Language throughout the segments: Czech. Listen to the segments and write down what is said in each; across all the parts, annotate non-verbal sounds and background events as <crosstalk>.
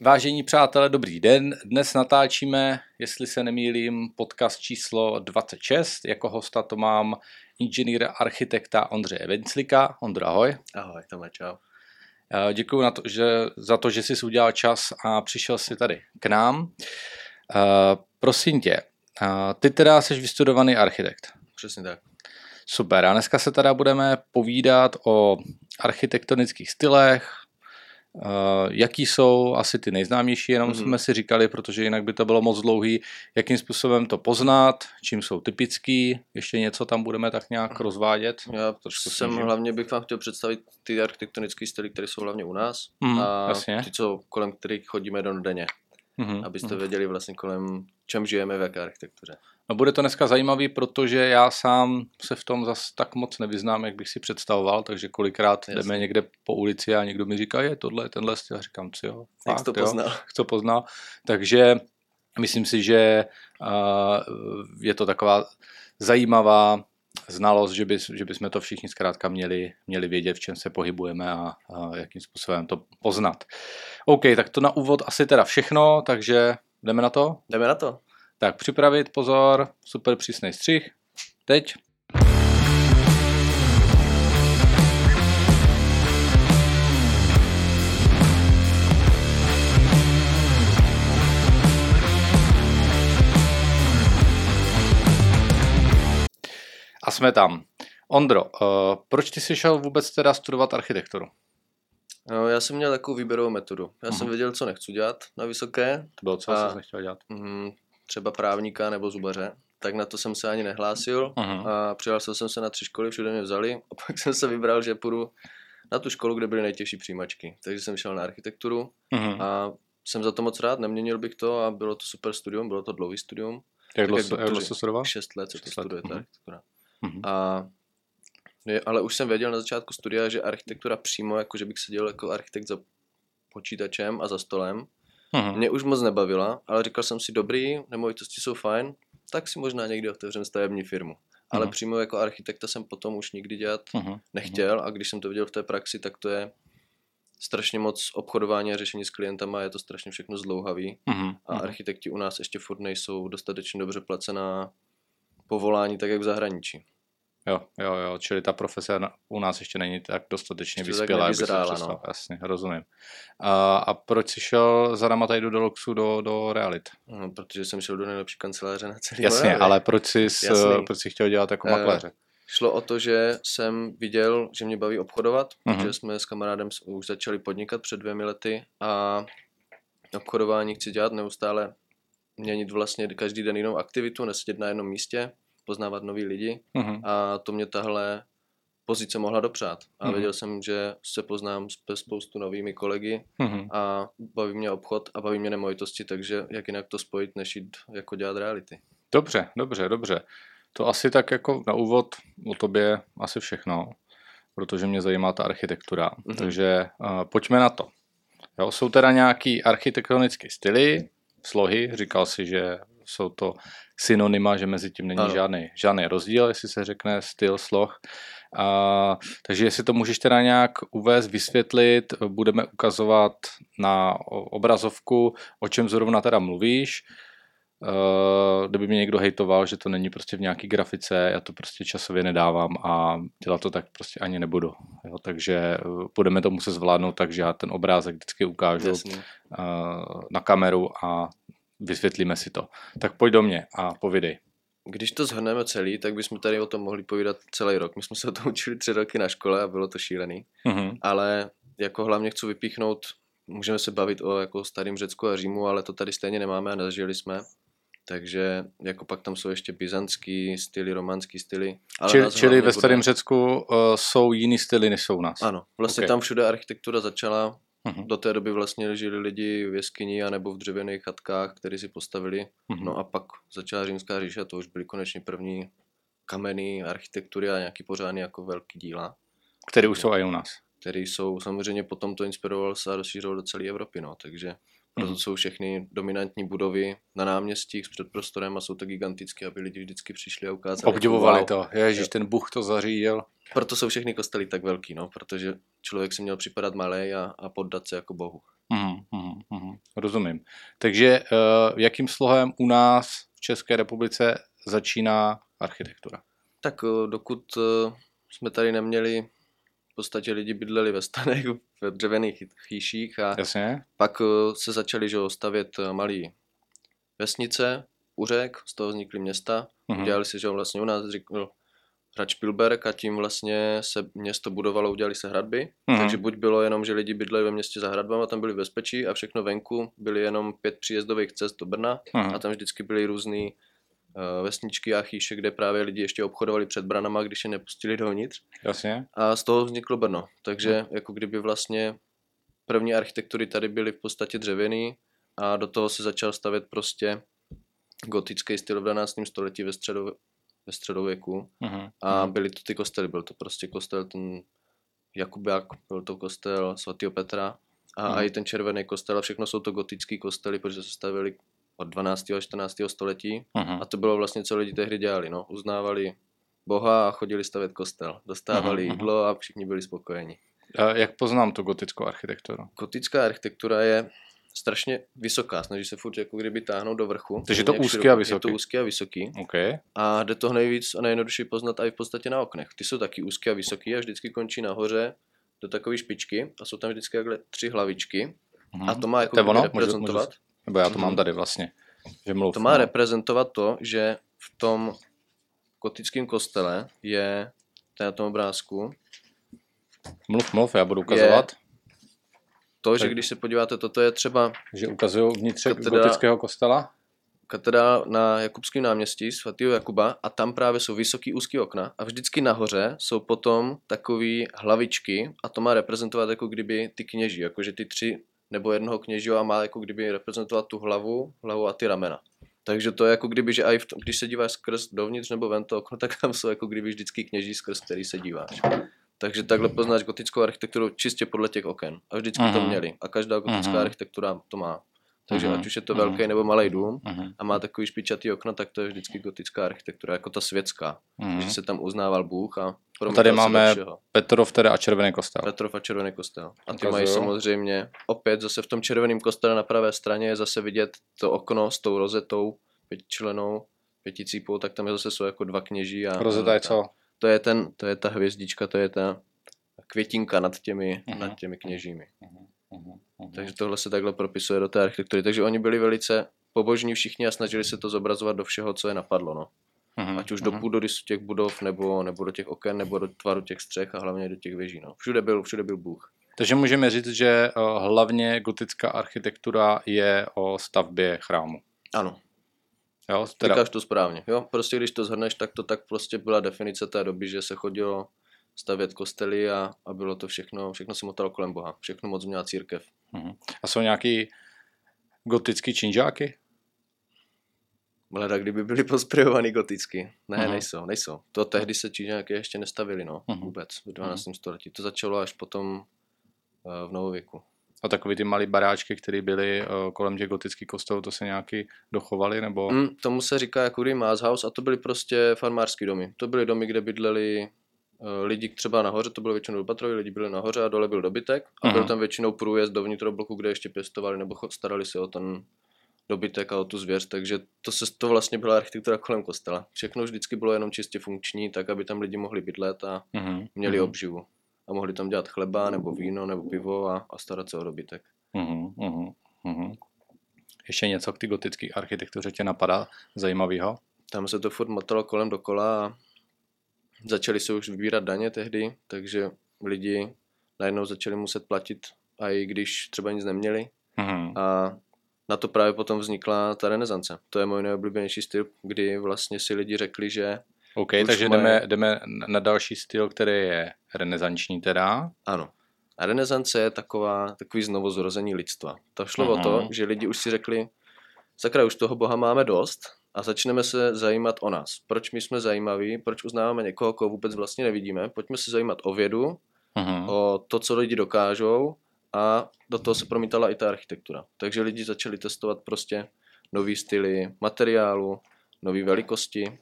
Vážení přátelé, dobrý den. Dnes natáčíme, jestli se nemýlím, podcast číslo 26. Jako hosta to mám inženýra architekta Ondřeje Venclika. Ondra, ahoj. Ahoj, Tome, čau. Děkuji na to, že, za to, že jsi udělal čas a přišel si tady k nám. Uh, prosím tě, uh, ty teda jsi vystudovaný architekt. Přesně tak. Super, a dneska se teda budeme povídat o architektonických stylech, jaký jsou asi ty nejznámější, jenom mm-hmm. jsme si říkali, protože jinak by to bylo moc dlouhý, jakým způsobem to poznat, čím jsou typický, ještě něco tam budeme tak nějak rozvádět. Já trošku jsem snížím. hlavně bych vám chtěl představit ty architektonické styly, které jsou hlavně u nás mm, a jasně. ty, co kolem kterých chodíme do denně, mm-hmm. abyste mm-hmm. věděli vlastně kolem čem žijeme v jaké architektuře. No bude to dneska zajímavý, protože já sám se v tom zas tak moc nevyznám, jak bych si představoval, takže kolikrát Jasně. jdeme někde po ulici a někdo mi říká, je tohle, tenhle styl, a říkám, co jo, fakt, jak to jo, poznal. <laughs> to poznal. Takže myslím si, že uh, je to taková zajímavá znalost, že, by, že bychom to všichni zkrátka měli, měli vědět, v čem se pohybujeme a, a jakým způsobem to poznat. OK, tak to na úvod asi teda všechno, takže jdeme na to? Jdeme na to. Tak připravit, pozor, super přísný střih. Teď. A jsme tam. Ondro, uh, proč ty jsi šel vůbec teda studovat architekturu? No, já jsem měl takovou výběrovou metodu. Já uh-huh. jsem věděl, co nechci dělat na vysoké. To bylo, co a, jsi nechtěl dělat? Mm, třeba právníka nebo zubaře, tak na to jsem se ani nehlásil uh-huh. a přihlásil jsem se na tři školy, všude mě vzali a pak jsem se vybral, že půjdu na tu školu, kde byly nejtěžší přijímačky. Takže jsem šel na architekturu uh-huh. a jsem za to moc rád, neměnil bych to a bylo to super studium, bylo to dlouhý studium. Jak dlouho to studoval? Šest let se to studuje, uh-huh. Uh-huh. A je, ale už jsem věděl na začátku studia, že architektura přímo, jako že bych seděl jako architekt za počítačem a za stolem, Mhm. Mě už moc nebavila, ale říkal jsem si, dobrý, nemovitosti jsou fajn, tak si možná někdy otevřem stavební firmu. Ale Mhm. přímo jako architekta jsem potom už nikdy dělat Mhm. nechtěl a když jsem to viděl v té praxi, tak to je strašně moc obchodování a řešení s klientama, je to strašně všechno zdlouhavý Mhm. a architekti u nás ještě furt nejsou dostatečně dobře placená povolání, tak jak v zahraničí. Jo, jo, jo, čili ta profese u nás ještě není tak dostatečně Ještě tak vyspělá, jak by si nevyzrála, představil. no. Jasně, rozumím. A, a proč jsi šel za náma tady do Deluxu do, do Realit? No, protože jsem šel do nejlepší kanceláře na celý Jasně, Moravě. ale proč jsi, Jasný. proč jsi chtěl dělat jako Eh, makléře? Šlo o to, že jsem viděl, že mě baví obchodovat, Mhm. protože jsme s kamarádem už začali podnikat před dvěmi lety a obchodování chci dělat neustále, měnit vlastně každý den jinou aktivitu, nesedět na jednom místě, poznávat nový lidi Mhm. a to mě tahle pozice mohla dopřát. A Mhm. věděl jsem, že se poznám s spoustu novými kolegy Mhm. a baví mě obchod a baví mě nemovitosti, takže jak jinak to spojit, než jít jako dělat reality. Dobře, dobře, dobře. To asi tak jako na úvod o tobě asi všechno, protože mě zajímá ta architektura. Mhm. Takže uh, pojďme na to. Jo, jsou teda nějaký architektonické styly, slohy, říkal si, že jsou to synonyma, že mezi tím není Ano. žádný, žádný rozdíl, jestli se řekne styl, sloh. A, takže jestli to můžeš teda nějak uvést, vysvětlit, budeme ukazovat na obrazovku, o čem zrovna teda mluvíš. Uh, kdyby mě někdo hejtoval, že to není prostě v nějaký grafice, já to prostě časově nedávám a dělat to tak prostě ani nebudu. Jo, takže eh, budeme to muset zvládnout, takže já ten obrázek vždycky ukážu uh, na kameru a vysvětlíme si to. Tak pojď do mě a povidej. Když to zhrneme celý, tak bychom tady o tom mohli povídat celý rok. My jsme se o tom učili tři roky na škole a bylo to šílený. Mhm. Ale jako hlavně chci vypíchnout, můžeme se bavit o jako starým Řecku a Římu, ale to tady stejně nemáme a nezažili jsme. Takže jako pak tam jsou ještě byzantský styly, románský styly. Ale Čili, čili ve bude- starém Řecku uh, jsou jiný styly, než jsou u nás. Ano, vlastně Ok. tam všude architektura začala. Mhm. Do té doby vlastně žili lidi v jeskyni anebo v dřevěných chatkách, které si postavili. Mhm. No a pak začala římská říše a to už byly konečně první kameny, architektury a nějaký pořádný jako velký díla, Které už jsou i u nás. které jsou samozřejmě potom to inspirovalo se a rozšířilo do celé Evropy, no, takže proto Mhm. jsou všechny dominantní budovy na náměstích s předprostorem a jsou to gigantické, aby lidi vždycky přišli a ukázali. Obdivovali wow. to. Ježíš, Jo. ten Bůh to zařídil. Proto jsou všechny kostely tak velký, no, protože člověk si měl připadat malý a, a poddat se jako bohu. Mhm, mhm, mhm. rozumím. Takže uh, jakým slohem u nás v České republice začíná architektura? Tak uh, dokud uh, jsme tady neměli v podstatě lidi bydleli ve stanech, <laughs> ve dřevěných chýších a Jasně. pak se začali že, stavět malý vesnice, u řek, z toho vznikly města, mm-hmm. udělali si, že vlastně u nás hrad Spielberg a tím vlastně se město budovalo, udělali se hradby, mm-hmm. takže buď bylo jenom, že lidi bydleli ve městě za hradbama, tam byli v bezpečí a všechno venku byly jenom pět příjezdových cest do Brna mm-hmm. a tam vždycky byly různý uh, vesničky a chýše, kde právě lidi ještě obchodovali před branama, když je nepustili dovnitř. Jasně. A z toho vzniklo Brno, takže mm. jako kdyby vlastně první architektury tady byly v podstatě dřevěný a do toho se začal stavět prostě gotický styl v 12. století ve, středo, ve středověku uh-huh. a byly to ty kostely, byl to prostě kostel ten Jakubiak, byl to kostel svatého Petra a uh-huh. i ten červený kostel a všechno jsou to gotický kostely, protože se stavili od 12. a 14. století uh-huh. a to bylo vlastně, co lidi tehdy dělali, no, uznávali Boha a chodili stavět kostel, dostávali uh-huh. jídlo a všichni byli spokojeni. A jak poznám tu gotickou architekturu? Gotická architektura je strašně vysoká, snaží se furt jako kdyby táhnout do vrchu. Takže je to úzký a vysoký. Je to úzký a vysoký. Okay. A jde to nejvíc a nejjednodušší poznat i v podstatě na oknech. Ty jsou taky úzké a vysoký a vždycky končí nahoře do takové špičky a jsou tam vždycky takhle tři hlavičky. Hmm. A to má jako to ono? reprezentovat. Můžu, můžu, nebo já to mám mhm. tady vlastně. Že mluv, to má no. reprezentovat to, že v tom gotickém kostele je, na tom obrázku, Mluv, mluv, já budu ukazovat. Je to, že když se podíváte, toto je třeba... Že ukazují vnitřek katedra, gotického kostela? Katedra na Jakubském náměstí svatého Jakuba a tam právě jsou vysoký úzký okna a vždycky nahoře jsou potom takové hlavičky a to má reprezentovat jako kdyby ty kněží, jakože ty tři nebo jednoho kněžího a má jako kdyby reprezentovat tu hlavu, hlavu a ty ramena. Takže to je jako kdyby, že i když se díváš skrz dovnitř nebo ven to okno, tak tam jsou jako kdyby vždycky kněží, skrz který se díváš. Takže takhle poznáš gotickou architekturu čistě podle těch oken. A vždycky uh-huh. to mhm. měli. A každá gotická uh-huh. architektura to má. Takže uh-huh. ať už je to velký nebo malý dům uh-huh. a má takový špičatý okna, tak to je vždycky gotická architektura, jako ta světská. Uh-huh. Že se tam uznával Bůh a a tady máme Petrov teda a Červený kostel. Petrov a Červený kostel. A ty Ukazuju. mají samozřejmě, opět zase v tom červeném kostele na pravé straně je zase vidět to okno s tou rozetou pětičlenou, pěticípou, tak tam je zase jsou jako dva kněží. A, Rozeta je co? To je, ten, to je ta hvězdička, to je ta květinka nad těmi, uh-huh. nad těmi kněžími. Uh-huh. Uh-huh. Takže tohle se takhle propisuje do té architektury. Takže oni byli velice pobožní všichni a snažili se to zobrazovat do všeho, co je napadlo. No. Uh-huh. Ať už uh-huh. do půdory těch budov, nebo, nebo do těch oken, nebo do tvaru těch střech a hlavně do těch věží. No. Všude, byl, všude byl Bůh. Takže můžeme říct, že uh, hlavně gotická architektura je o stavbě chrámu. Ano, Jo, teda... Říkáš to správně. Jo, prostě když to zhrneš, tak to tak prostě byla definice té doby, že se chodilo stavět kostely a, a bylo to všechno, všechno se motalo kolem Boha. Všechno moc měla církev. Uh-huh. A jsou nějaký gotický činžáky? Leda, kdyby byli posprejovaný goticky. Ne, uh-huh. nejsou, nejsou. To tehdy se činžáky ještě nestavili, no, uh-huh. vůbec, v 12. Uh-huh. století. To začalo až potom uh, v novověku. A takový ty malé baráčky, které byly uh, kolem těch gotických kostelů, to se nějaký dochovaly, nebo? Mm, tomu se říká jako Mass House a to byly prostě farmářské domy. To byly domy, kde bydleli uh, lidi třeba nahoře, to bylo většinou dopatrový, lidi byli nahoře a dole byl dobytek a uh-huh. byl tam většinou průjezd do vnitrobloku, kde ještě pěstovali nebo starali se o ten dobytek a o tu zvěř, takže to, se, to vlastně byla architektura kolem kostela. Všechno vždycky bylo jenom čistě funkční, tak aby tam lidi mohli bydlet a uh-huh. měli uh-huh. obživu a mohli tam dělat chleba nebo víno nebo pivo a, a starat se o dobytek. Uh-huh, uh-huh. Ještě něco k ty gotické architektuře tě napadá zajímavého? Tam se to furt motalo kolem dokola a začali se už vybírat daně tehdy, takže lidi najednou začali muset platit, a i když třeba nic neměli. Uh-huh. A na to právě potom vznikla ta renesance. To je můj nejoblíbenější styl, kdy vlastně si lidi řekli, že OK, takže mají... jdeme, jdeme na další styl, který je renesanční teda. Ano. A renesance je taková, takový znovuzrození lidstva. To šlo uh-huh. o to, mhm. že lidi už si řekli, sakra, už toho Boha máme dost a začneme se zajímat o nás. Proč my jsme zajímaví, proč uznáváme někoho, koho vůbec vlastně nevidíme. Pojďme se zajímat o vědu, uh-huh. o to, co lidi dokážou a do toho se promítala i ta architektura. Takže lidi začali testovat prostě nový styly materiálu, nové velikosti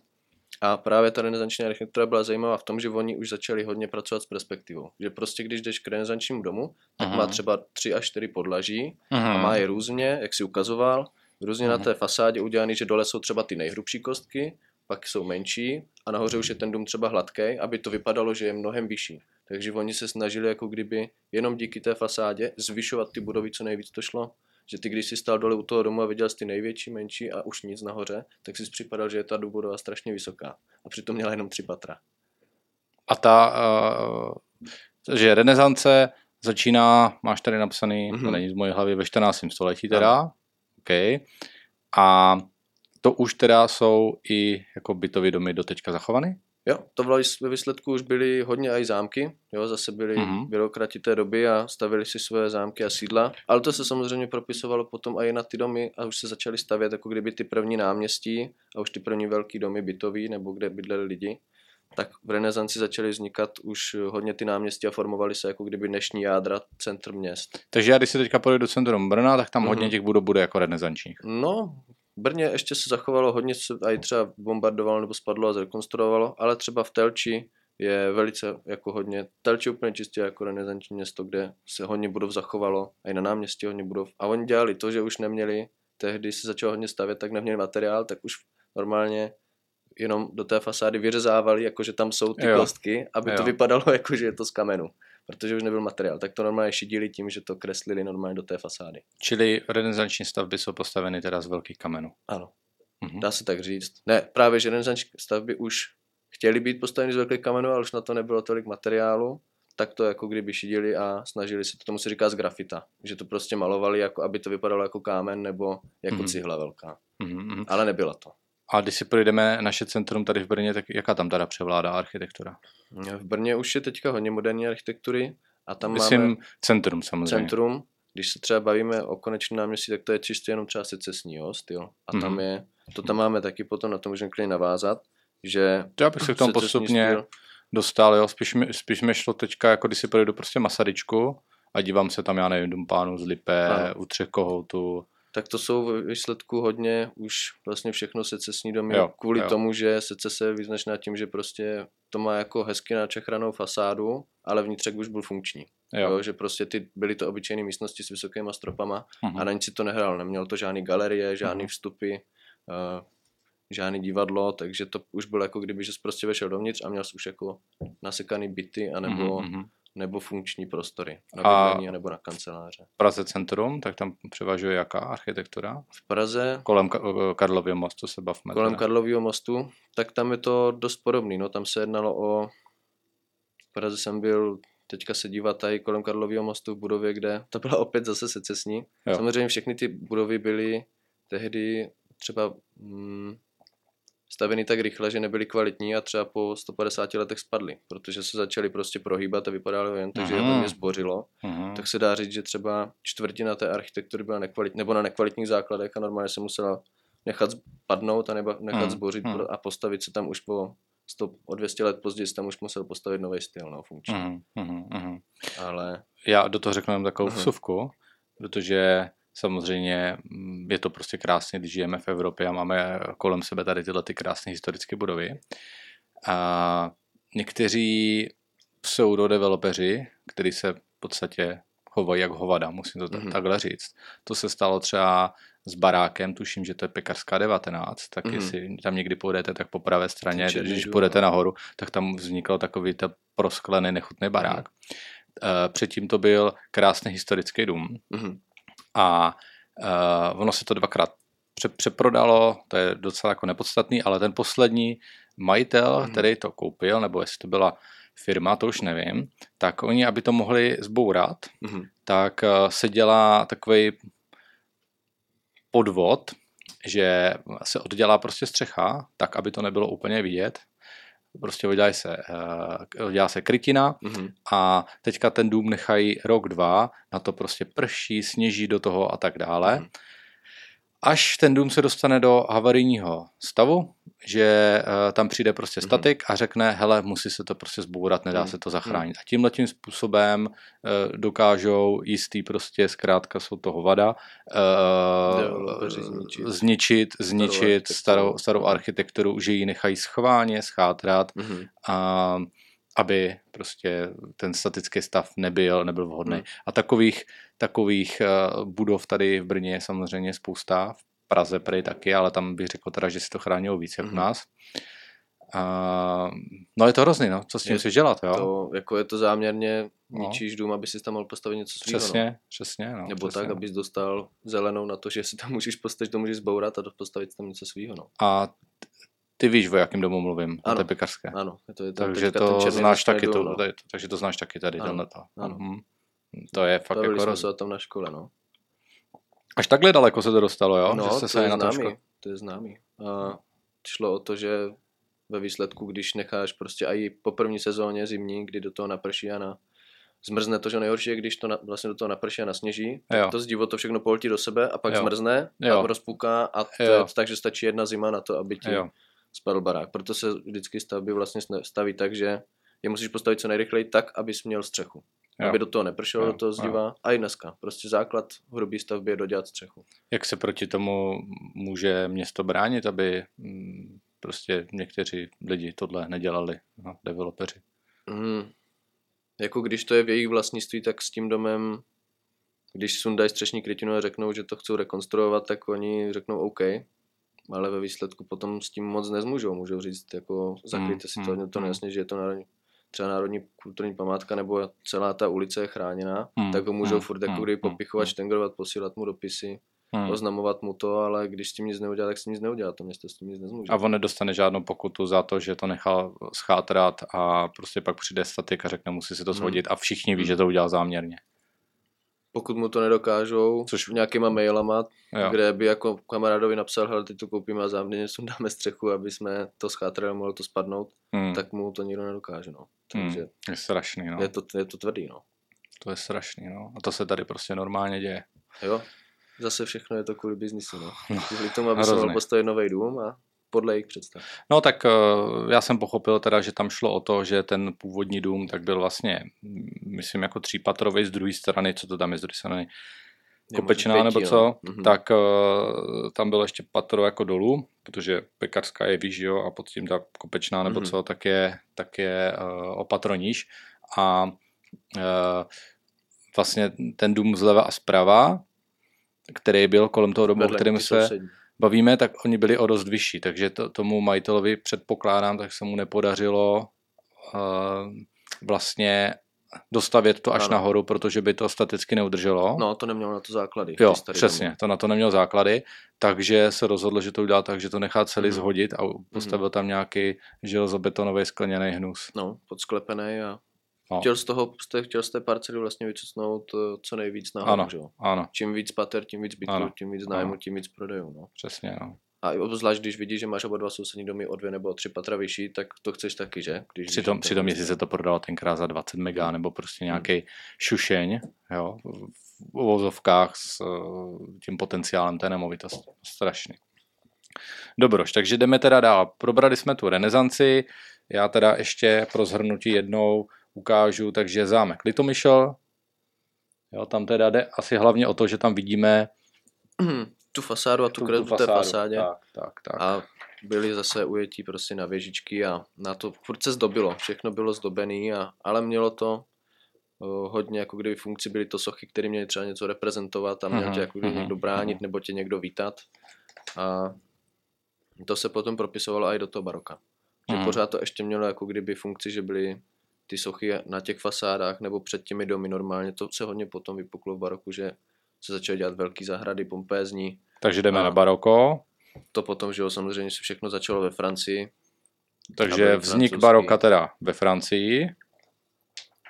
A právě ta renesanční architektura byla zajímavá v tom, že oni už začali hodně pracovat s perspektivou. Že prostě když jdeš k renesančnímu domu, tak uh-huh. má třeba tři až čtyři podlaží uh-huh. a má je různě, jak si ukazoval, různě uh-huh. na té fasádě udělaný, že dole jsou třeba ty nejhrubší kostky, pak jsou menší a nahoře už je ten dům třeba hladký, aby to vypadalo, že je mnohem vyšší. Takže oni se snažili jako kdyby jenom díky té fasádě zvyšovat ty budovy, co nejvíc to šlo. Že ty, když jsi stál dole u toho domu a viděl jsi ty největší, menší a už nic nahoře, tak si připadal, že je ta budova strašně vysoká. A přitom měla jenom tři patra. A ta, uh, že renesance začíná, máš tady napsaný, mm-hmm. to mhm. není z mojí hlavy, ve 14. století teda. Ano. Okay. A to už teda jsou i jako bytové domy do teďka zachované? Jo, to ve výsledku už byly hodně i zámky, jo, zase byli mm-hmm. byrokrati té doby a stavili si své zámky a sídla, ale to se samozřejmě propisovalo potom i na ty domy a už se začaly stavět jako kdyby ty první náměstí a už ty první velký domy bytový nebo kde bydleli lidi, tak v renesanci začaly vznikat už hodně ty náměstí a formovaly se jako kdyby dnešní jádra centr měst. Takže já když se teďka pojdu do centrum Brna, tak tam mm-hmm. hodně těch budov bude jako renesančních. No, Brně ještě se zachovalo hodně, se i třeba bombardovalo nebo spadlo a zrekonstruovalo, ale třeba v Telči je velice jako hodně, Telči úplně čistě jako renesanční město, kde se hodně budov zachovalo, a i na náměstí hodně budov. A oni dělali to, že už neměli, tehdy se začalo hodně stavět, tak neměli materiál, tak už normálně jenom do té fasády vyřezávali, jakože tam jsou ty jo. kostky, aby jo. to vypadalo <laughs> jako, že je to z kamenu protože už nebyl materiál, tak to normálně šidili tím, že to kreslili normálně do té fasády. Čili renesanční stavby jsou postaveny teda z velkých kamenů. Ano, mm-hmm. dá se tak říct. Ne, právě, že renesanční stavby už chtěli být postaveny z velkých kamenů, ale už na to nebylo tolik materiálu, tak to jako kdyby šidili a snažili se, to tomu se říká z grafita, že to prostě malovali, jako aby to vypadalo jako kámen nebo jako mm-hmm. cihla velká. Mm-hmm. Ale nebyla to. A když si projdeme naše centrum tady v Brně, tak jaká tam teda převládá architektura? V Brně už je teďka hodně moderní architektury a tam Myslím máme... centrum samozřejmě. Centrum, když se třeba bavíme o konečném náměstí, tak to je čistě jenom třeba secesní jo, styl. A tam mm-hmm. je, to tam máme taky potom, na to můžeme klidně navázat, že... Já bych se k tomu postupně styl... dostal, jo, spíš mi, spíš mi šlo teďka, jako když si projdu prostě Masaryčku a dívám se tam, já nevím, Dumpánu z Lipe, ano. u Třech kohoutů, tak to jsou v výsledku hodně už vlastně všechno secesní domy jo, kvůli jo. tomu, že secese je význačná tím, že prostě to má jako hezky načechranou fasádu, ale vnitřek už byl funkční. Jo. Jo, že prostě ty byly to obyčejné místnosti s vysokýma stropama uh-huh. a na nic si to nehrál. Neměl to žádný galerie, žádný uh-huh. vstupy, uh, žádný divadlo, takže to už bylo jako kdyby, že jsi prostě vešel dovnitř a měl jsi už jako nasekaný byty anebo uh-huh nebo funkční prostory na bydlení nebo na kanceláře. V Praze centrum, tak tam převažuje jaká architektura? V Praze... Kolem Karlového mostu se bavme. Kolem Karlového mostu, tak tam je to dost podobný. No, tam se jednalo o... V Praze jsem byl teďka se dívat tady kolem Karlového mostu v budově, kde to byla opět zase secesní. Jo. Samozřejmě všechny ty budovy byly tehdy třeba mm, stavěny tak rychle, že nebyly kvalitní a třeba po 150 letech spadly, protože se začaly prostě prohýbat a vypadaly jen tak, že je hodně zbořilo. Uh-huh. Tak se dá říct, že třeba čtvrtina té architektury byla nekvalitní, nebo na nekvalitních základech a normálně se musela nechat padnout a nebo nechat uh-huh. zbořit uh-huh. a postavit se tam už po 100, o 200 let později tam už musel postavit nový styl, no, funkční. Uh-huh. Ale... Já do toho řeknu takovou uh-huh. vsuvku, protože Samozřejmě mm, je to prostě krásně, když žijeme v Evropě a máme kolem sebe tady tyhle ty krásné historické budovy. A někteří pseudodevelopeři, kteří se v podstatě chovají jak hovada, musím to mm-hmm. takhle říct. To se stalo třeba s barákem, tuším, že to je Pekarská 19, tak mm-hmm. jestli tam někdy půjdete, tak po pravé straně, Černý když půjdete nahoru, tak tam vznikl takový ta prosklený nechutný barák. Mm-hmm. Předtím to byl krásný historický dům, mm-hmm a uh, ono se to dvakrát pře- přeprodalo, to je docela jako nepodstatný, ale ten poslední majitel, mm. který to koupil, nebo jestli to byla firma, to už nevím, tak oni, aby to mohli zbourat, mm. tak uh, se dělá takový podvod, že se oddělá prostě střecha, tak aby to nebylo úplně vidět prostě udělá se, uh, udělá se krytina mm-hmm. a teďka ten dům nechají rok, dva, na to prostě prší, sněží do toho a tak dále. Mm-hmm. Až ten dům se dostane do havarijního stavu, že uh, tam přijde prostě mhm. statik a řekne, hele, musí se to prostě zbourat, nedá mm. se to zachránit. A tímhle tím způsobem uh, dokážou jistý prostě, zkrátka jsou toho vada, uh, zničit, zničit, zničit starou, starou architekturu, že ji nechají schválně, schátrat mm. a aby prostě ten statický stav nebyl, nebyl vhodný. Hmm. A takových, takových budov tady v Brně je samozřejmě spousta. V Praze prej taky, ale tam bych řekl teda, že si to chránilo víc jak u mhm. nás. A, no je to hrozný, no. Co s tím chceš dělat, jo? To, jako je to záměrně, no. ničíš dům, aby si tam mohl postavit něco svého. Přesně, no. přesně, no. Nebo přesně, tak, no. abys dostal zelenou na to, že si tam můžeš postavit, to můžeš zbourat a postavit tam něco svého, no. A ty víš, o jakém domu mluvím, ano. té pekařské. Ano, je to, je to takže to znáš taky, dům, to, no. takže to znáš taky tady, ano. to. Ano. Mhm. To je fakt Bavili jako jsme se o tom na škole, no. Až takhle daleko se to dostalo, jo? No, že to, se je známý, to je známý. A šlo o to, že ve výsledku, když necháš prostě i po první sezóně zimní, kdy do toho naprší a na zmrzne to, že nejhorší je, když to na, vlastně do toho naprší a nasněží, tak to zdivo to všechno poltí do sebe a pak jo. zmrzne jo. a rozpuká a to jo. je tak, že stačí jedna zima na to, aby ti jo. Spadl barák. Proto se vždycky stavby vlastně staví tak, že je musíš postavit co nejrychleji tak, abys měl střechu. Jo. Aby do toho nepršelo, jo. do toho zdiva. Jo. A i dneska. Prostě základ hrubý stavby je dodělat střechu. Jak se proti tomu může město bránit, aby mm, prostě někteří lidi tohle nedělali, no, developeři? Mm. Jako když to je v jejich vlastnictví, tak s tím domem, když sundají střešní krytinu a řeknou, že to chcou rekonstruovat, tak oni řeknou OK, ale ve výsledku potom s tím moc nezmůžou. Můžou říct, jako zakryjte si to, mm, to mm. nejasně, že je to národní třeba národní kulturní památka nebo celá ta ulice je chráněná, hmm. tak ho můžou hmm. furt jako hmm. kdyby popichovat, hmm. štengrovat, posílat mu dopisy, hmm. oznamovat mu to, ale když s tím nic neudělá, tak s tím nic neudělá, to město s tím nic nezmůže. A on nedostane žádnou pokutu za to, že to nechal schátrat a prostě pak přijde statik a řekne, musí si to shodit hmm. a všichni ví, hmm. že to udělal záměrně pokud mu to nedokážou, což nějakýma mailama, jo. kde by jako kamarádovi napsal, hele, teď to koupíme a záměrně sundáme střechu, aby jsme to schátrali, mohlo to spadnout, hmm. tak mu to nikdo nedokáže, no. Hmm. Takže hmm. je strašný, no. Je to, je to tvrdý, no. To je strašný, no. A to se tady prostě normálně děje. Jo, zase všechno je to kvůli biznisu, no. no kvůli tomu, aby se mohl postavit nový dům a podle jejich představ. No tak eh, já jsem pochopil teda, že tam šlo o to, že ten původní dům tak byl vlastně, myslím, jako třípatrový z druhé strany, co to tam je z druhé strany, Kopečná nebo co. Mhm. tak uh, tam bylo ještě patro jako dolů, protože pekařská je výš, jo, a pod tím ta kopečná nebo mm-hmm. co, tak je, tak je uh, o patro níž. A uh, vlastně ten dům zleva a zprava, který byl kolem toho domu, kterým se, sousední bavíme, tak oni byli o dost vyšší, takže to, tomu majitelovi předpokládám, tak se mu nepodařilo uh, vlastně dostavět to až ano. nahoru, protože by to staticky neudrželo. No, to nemělo na to základy. Jo, přesně, domy. to na to nemělo základy, takže se rozhodl, že to udělá tak, že to nechá celý mm. zhodit a postavil mm. tam nějaký železobetonový skleněný hnus. No, podsklepený a No. Chtěl z toho, chtěl z té parcely vlastně vycucnout eh, co nejvíc nahoru, ano, že? ano. Čím víc pater, tím víc bytů, tím víc nájmu, tím víc prodejů, no. Přesně, no. A obzvlášť, když vidíš, že máš oba dva sousední domy o dvě nebo o tři patra vyšší, tak to chceš taky, že? Když přitom, víš, přitom jestli se to prodalo tenkrát za 20 mega nebo prostě nějaký hmm. šušeň, jo, v uvozovkách s eh, tím potenciálem té nemovitosti. Strašný. Dobroš, takže jdeme teda dál. Probrali jsme tu renesanci, já teda ještě pro zhrnutí jednou ukážu, takže zámek Litomyšl, jo, tam teda jde asi hlavně o to, že tam vidíme tu fasádu a tu, tu kresbu té fasádě. Tak, tak, tak. A byli zase ujetí prostě na věžičky a na to furt se zdobilo, všechno bylo zdobené, a, ale mělo to uh, hodně, jako kdyby funkci byly to sochy, které měly třeba něco reprezentovat a měl tě jako kdyby uh-huh, někdo bránit nebo tě někdo vítat. A to se potom propisovalo i do toho baroka. Že pořád to ještě mělo jako kdyby funkci, že byly ty sochy na těch fasádách nebo před těmi domy normálně. To se hodně potom vypuklo v baroku, že se začaly dělat velký zahrady, pompézní. Takže jdeme a na baroko. To potom, že jo, samozřejmě se všechno začalo ve Francii. Takže vznik baroka teda ve Francii.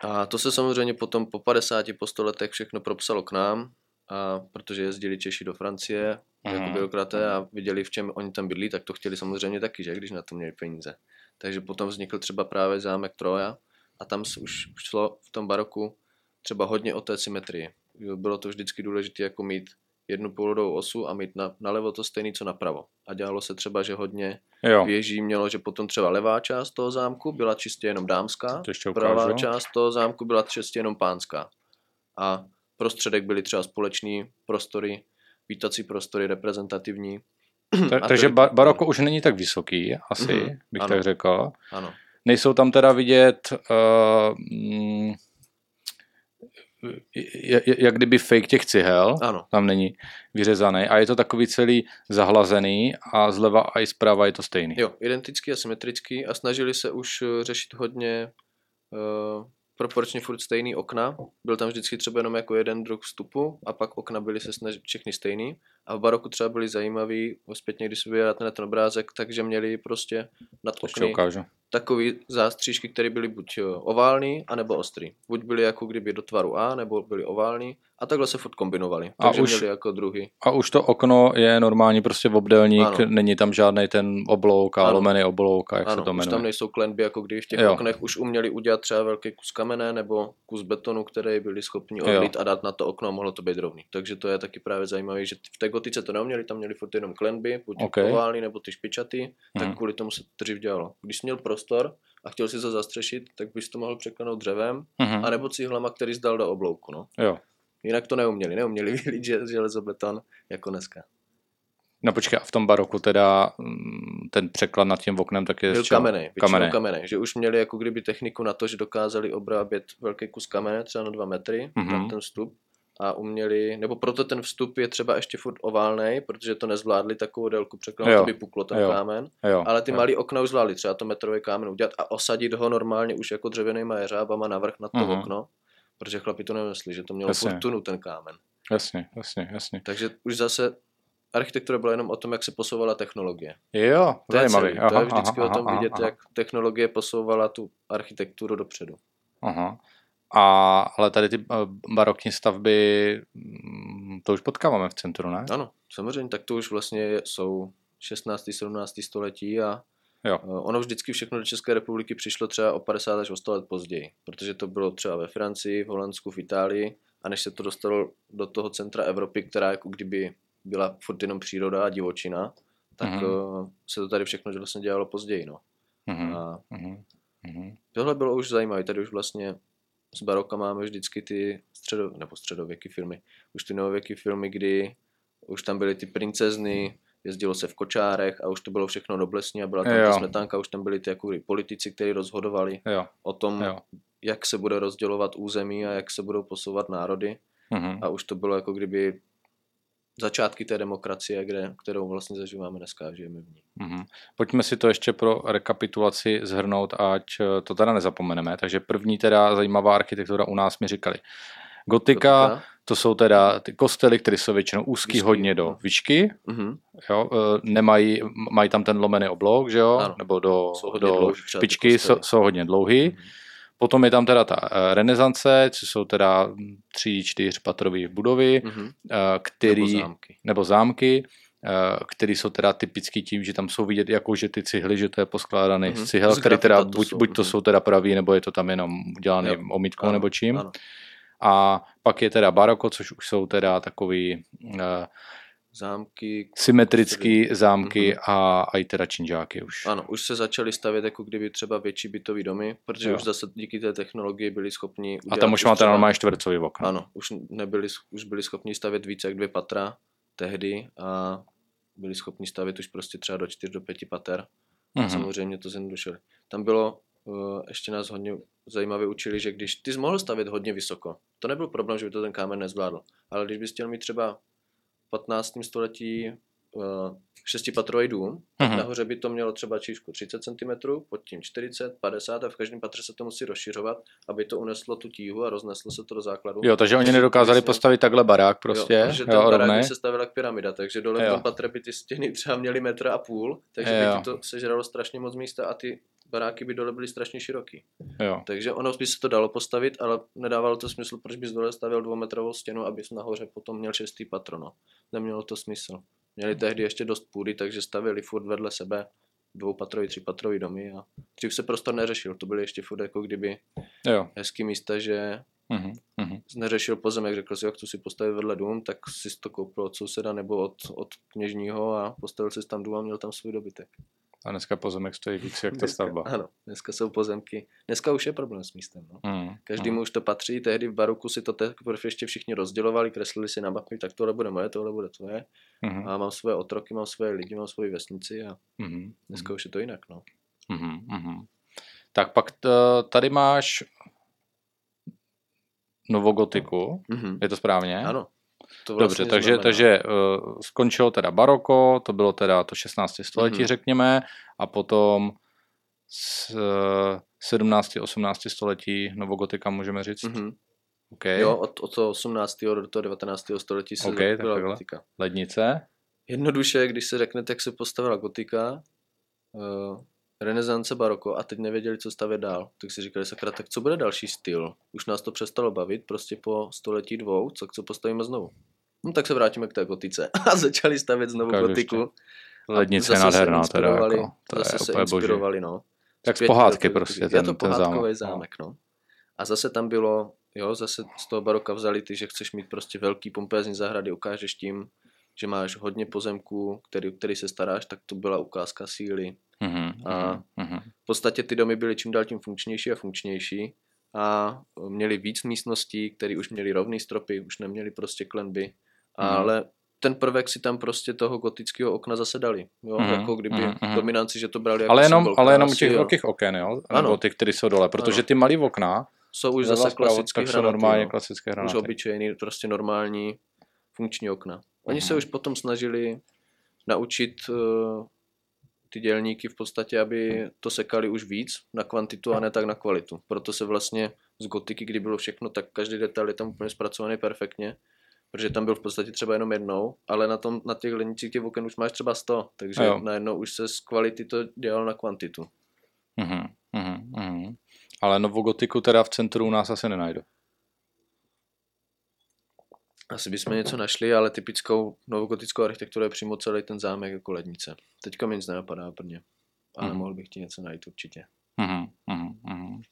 A to se samozřejmě potom po 50, po 100 letech všechno propsalo k nám, a protože jezdili Češi do Francie mm. jako byrokraté a viděli, v čem oni tam bydlí, tak to chtěli samozřejmě taky, že, když na to měli peníze. Takže potom vznikl třeba právě zámek Troja, a tam se už šlo v tom baroku třeba hodně o té symetrii. Bylo to vždycky důležité jako mít jednu půlodou osu a mít na, nalevo to stejný, co napravo. A dělalo se třeba, že hodně Jo, věží mělo, že potom třeba levá část toho zámku byla čistě jenom dámská, to pravá část toho zámku byla čistě jenom pánská. A prostředek byly třeba společný prostory, vítací prostory reprezentativní. Ta, takže baroko už není tak vysoký, asi, Mhm, bych ano. tak řekl. Ano, Nejsou tam teda vidět uh, mm, jak kdyby fake těch cihel, ano, tam není vyřezaný a je to takový celý zahlazený a zleva a i zprava je to stejný. jo, identický a symetrický a snažili se už eh, řešit hodně uh, proporčně furt stejný okna. Byl tam vždycky třeba jenom jako jeden druh vstupu a pak okna byly se snažit všechny stejný. A v baroku třeba byly zajímavý, zpětně když si vyjádáte na ten obrázek, takže měli prostě nad To okny takový zástřížky, které byly buď ovální, anebo ostrý. Buď byly jako kdyby do tvaru A, nebo byly ovální a takhle se furt kombinovali. A Takže už- měli jako druhy. A už to okno je normální prostě v obdélník, Ano. není tam žádný ten oblouk a Ano. lomený oblouk a jak se ano, to už jmenuje. tam nejsou klenby, jako kdyby v těch jo. oknech už uměli udělat třeba velký kus kamene nebo kus betonu, který byli schopni odlít a dát na to okno a mohlo to být rovný. Takže to je taky právě zajímavé, že v té gotice to neuměli, tam měli furt jenom klenby, buď Ok. okay. ovální nebo ty špičatý, tak Mhm. kvůli tomu se to dřív dělalo. Když jsi měl prostor a chtěl si to zastřešit, tak bys to mohl překlenout dřevem, Mhm. anebo cihlama, který zdal do oblouku. No. Jo. Jinak to neuměli, neuměli <laughs> vylít že- železobeton jako dneska. No počkej, a v tom baroku teda mm, ten překlad nad tím oknem tak je Byl kamenej, Kamenej. kamenej. že už měli jako kdyby techniku na to, že dokázali obrábět velký kus kamene, třeba na dva metry, Mhm. mm-hmm. na ten vstup a uměli, nebo proto ten vstup je třeba ještě furt oválnej, protože to nezvládli takovou délku překlenout, to by puklo ten Jo. kámen, Jo, ale ty jo. malý okna už zvládli třeba to metrový kámen udělat a osadit ho normálně už jako dřevěnýma jeřábama navrch na to Mhm. okno, protože chlapi to nevnesli, že to mělo Jasně. furt tunu ten kámen. Jasně, jasně, jasně. Takže už zase architektura byla jenom o tom, jak se posouvala technologie. Jo, To je, celý. to je vždycky aha, o tom aha, vidět, aha, jak technologie posouvala tu architekturu dopředu. Aha. A, ale tady ty eh, barokní stavby, mm, to už potkáváme v centru, ne? Ano, samozřejmě, tak to už vlastně jsou 16. 17. století a Jo. eh, ono vždycky všechno do České republiky přišlo třeba o 50 až o 100 let později, protože to bylo třeba ve Francii, v Holandsku, v Itálii a než se to dostalo do toho centra Evropy, která jako kdyby byla furt jenom příroda a divočina, tak Mhm. mm-hmm. se to tady všechno vlastně dělalo později. No. Mhm, A mhm, mhm. tohle bylo už zajímavé, tady už vlastně z baroka máme vždycky ty středo, nebo středověké filmy, už ty novověké filmy, kdy už tam byly ty princezny, jezdilo se v kočárech a už to bylo všechno noblesní a byla tam Jo. ta smetánka, už tam byli ty jako politici, kteří rozhodovali Jo, o tom, jo. jak se bude rozdělovat území a jak se budou posouvat národy Mhm. a už to bylo jako kdyby začátky té demokracie, kde, kterou vlastně zažíváme dneska a žijeme v ní. Mhm. Pojďme si to ještě pro rekapitulaci zhrnout, ať eh, to teda nezapomeneme. Takže první teda zajímavá architektura u nás mi říkali. Gotika, Gotika. to jsou teda ty kostely, které jsou většinou úzký Výšky, hodně do no. výšky, Mhm. jo, eh, nemají, mají tam ten lomený oblouk, že jo, Ano. nebo do, Jsou do dlouhý špičky jsou, jsou hodně dlouhý. Mhm. Potom je tam teda ta eh, renesance, což jsou teda tři, čtyř patrové budovy, Mhm. eh, který, Nebo zámky. nebo zámky, eh, který jsou teda typický tím, že tam jsou vidět jako, že ty cihly, že to je poskládaný Mhm. z cihel, který teda buď, jsou, buď to mhm. jsou teda pravý, nebo je to tam jenom udělaný Jo. omítkou Ano, nebo čím. Ano. A pak je teda baroko, což už jsou teda takový uh, Zámky, symetrický zámky Mhm. a, a i teda činžáky už. Ano, už se začaly stavět jako kdyby třeba větší bytový domy, protože Jo. už zase díky té technologii byli schopni A tam už máte třeba- normálně čtvercový okno. Ano, už, nebyli, už byli schopni stavět více jak dvě patra tehdy a byli schopni stavět už prostě třeba do čtyř, do pěti pater. Mhm. Samozřejmě to zjednodušili. Tam bylo, uh, ještě nás hodně zajímavě učili, že když ty jsi mohl stavět hodně vysoko, to nebyl problém, že by to ten kámen nezvládl, ale když bys chtěl mít třeba 15. století uh, šestipatrový dům, tak Mhm. nahoře by to mělo třeba číšku 30 cm, pod tím 40, 50 a v každém patře se to musí rozšiřovat, aby to uneslo tu tíhu a rozneslo se to do základu. Jo, takže oni nedokázali měl- postavit takhle barák prostě, jo, protože ten jo, barák by se stavil jak pyramida, takže dole v tom patře by ty stěny třeba měly metr a půl, takže Jo. by ti to sežralo strašně moc místa a ty baráky by dole byly strašně široký. Jo. Takže ono by se to dalo postavit, ale nedávalo to smysl, proč bys dole stavil dvoumetrovou stěnu, abys nahoře potom měl šestý patro. No. Nemělo to smysl. Měli tehdy ještě dost půdy, takže stavili furt vedle sebe dvoupatrový, třípatrový domy a dřív se prostor neřešil, to byly ještě furt jako kdyby jo. hezký místa, že Mm-hmm. Neřešil pozemek, řekl si, jak chci si postavit vedle dům, tak si to koupil od souseda nebo od, od kněžního a postavil si tam dům a měl tam svůj dobytek. A dneska pozemek stojí víc jak ta stavba. Ano, dneska jsou pozemky. Dneska už je problém s místem. No. Mm, Každému mm. už to patří. Tehdy v baroku si to teprve ještě všichni rozdělovali, kreslili si na mapy, tak tohle bude moje, tohle bude tvoje. Mm. A mám svoje otroky, mám svoje lidi, mám svoji vesnici a mm. dneska už je to jinak. No. Mm. Mm. Tak pak t- tady máš novogotiku, mm-hmm. je to správně? Ano. To vlastně Dobře, takže, takže uh, skončilo teda baroko, to bylo teda to 16. století, mm-hmm. řekněme, a potom z uh, 17. 18. století novogotika můžeme říct. Mm-hmm. Okay. Jo, od, od toho 18. do toho 19. století se okay, byla gotika. Lednice? Jednoduše, když se řeknete, jak se postavila gotika, uh, renesance, baroko a teď nevěděli, co stavět dál. Tak si říkali, sakra, tak co bude další styl? Už nás to přestalo bavit, prostě po století dvou, co, co postavíme znovu? No tak se vrátíme k té gotice <laughs> a začali stavět znovu Ukážu gotiku. Lednice je nádherná teda. Jako, to zase je se inspirovali, boží. no. Tak z pohádky prostě ten, Je to pohádkový zámek, no. A zase tam bylo, jo, zase z toho baroka vzali ty, že chceš mít prostě velký pompézní zahrady, ukážeš tím, že máš hodně pozemků, který, který se staráš, tak to byla ukázka síly. Mm-hmm, a mm-hmm. v podstatě ty domy byly čím dál tím funkčnější a funkčnější a měli víc místností, které už měli rovné stropy, už neměli prostě klenby, mm-hmm. ale ten prvek si tam prostě toho gotického okna zase dali. Jo? Mm-hmm. Jako kdyby mm-hmm. dominanci, že to brali jako Ale jenom, ale jenom těch velkých oken, jo? Ano. Nebo ty, které jsou dole, protože ano. ty malý okna jsou už zase klasické hranaty. normálně klasické hranaty. Už obyčejný, prostě normální funkční okna. Oni mm-hmm. se už potom snažili naučit uh, ty dělníky v podstatě, aby to sekali už víc na kvantitu a ne tak na kvalitu. Proto se vlastně z gotiky, kdy bylo všechno, tak každý detail je tam úplně zpracovaný perfektně, protože tam byl v podstatě třeba jenom jednou, ale na, tom, na těch lenicích těch oken už máš třeba 100, takže jo. najednou už se z kvality to dělal na kvantitu. Mm-hmm, mm-hmm. Ale novou gotiku teda v centru u nás asi nenajdu. Asi bychom něco našli, ale typickou novogotickou architekturu je přímo celý ten zámek jako lednice. Teďka mi nic nenapadá prvně, ale mm. mohl bych ti něco najít určitě. Mm, mm, mm.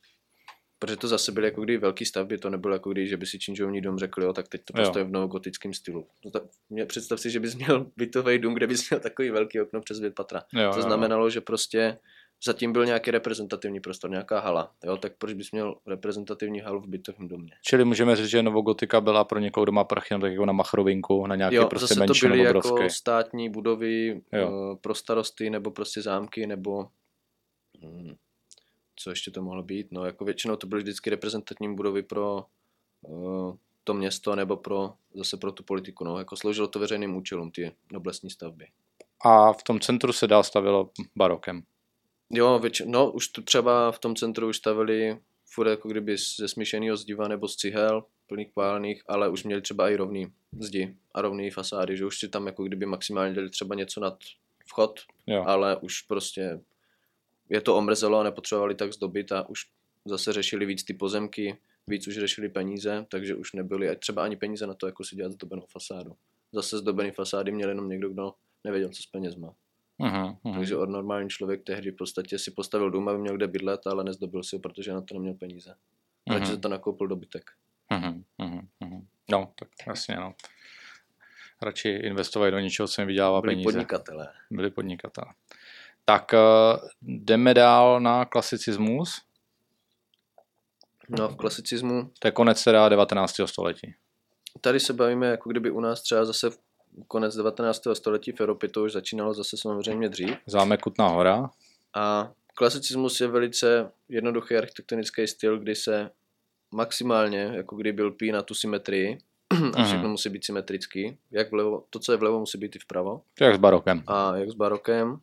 Protože to zase byly jako kdy velký stavby, to nebylo jako když, že by si činžovní dom řekl, jo, tak teď to postavím v novogotickém stylu. No, tak, mě, představ si, že bys měl bytový dům, kde bys měl takový velký okno přes dvě patra. Jo, to znamenalo, jo. že prostě zatím byl nějaký reprezentativní prostor, nějaká hala, jo, tak proč bys měl reprezentativní halu v bytovém domě? Čili můžeme říct, že novogotika byla pro někoho doma prachy, tak jako na Machrovinku, na nějaké jo, prostě zase menší to byly jako státní budovy jo. Eh, pro starosty, nebo prostě zámky, nebo hm, co ještě to mohlo být, no jako většinou to byly vždycky reprezentativní budovy pro uh, to město, nebo pro zase pro tu politiku, no, jako sloužilo to veřejným účelům, ty noblesní stavby. A v tom centru se dál stavilo barokem. Jo, větši, no už tu třeba v tom centru už stavili furt jako kdyby ze smíšeného zdiva nebo z cihel, plných pálených, ale už měli třeba i rovný zdi a rovný fasády, že už si tam jako kdyby maximálně dali třeba něco nad vchod, jo. ale už prostě je to omrzelo a nepotřebovali tak zdobit a už zase řešili víc ty pozemky, víc už řešili peníze, takže už nebyly třeba ani peníze na to, jako si dělat zdobenou fasádu. Zase zdobený fasády měl jenom někdo, kdo nevěděl, co s penězma. Uhum, uhum. Takže od normální člověk tehdy v podstatě si postavil dům, aby měl kde bydlet, ale nezdobil si ho, protože na to neměl peníze. Uhum. Takže se to nakoupil dobytek. Uhum, uhum. No, tak jasně, no. Radši investovali do něčeho, co jim vydělává Byli peníze. podnikatelé. Byli podnikatelé. Tak uh, jdeme dál na klasicismus. No, v klasicismu... To je konec teda 19. století. Tady se bavíme, jako kdyby u nás třeba zase v konec 19. století v Evropě to už začínalo zase samozřejmě dřív. Zámek Kutná hora. A klasicismus je velice jednoduchý architektonický styl, kdy se maximálně, jako kdy byl pí na tu symetrii, <clears throat> a všechno mm. musí být symetrický. Jak vlevo, to, co je vlevo, musí být i vpravo. Jak s barokem. A jak s barokem.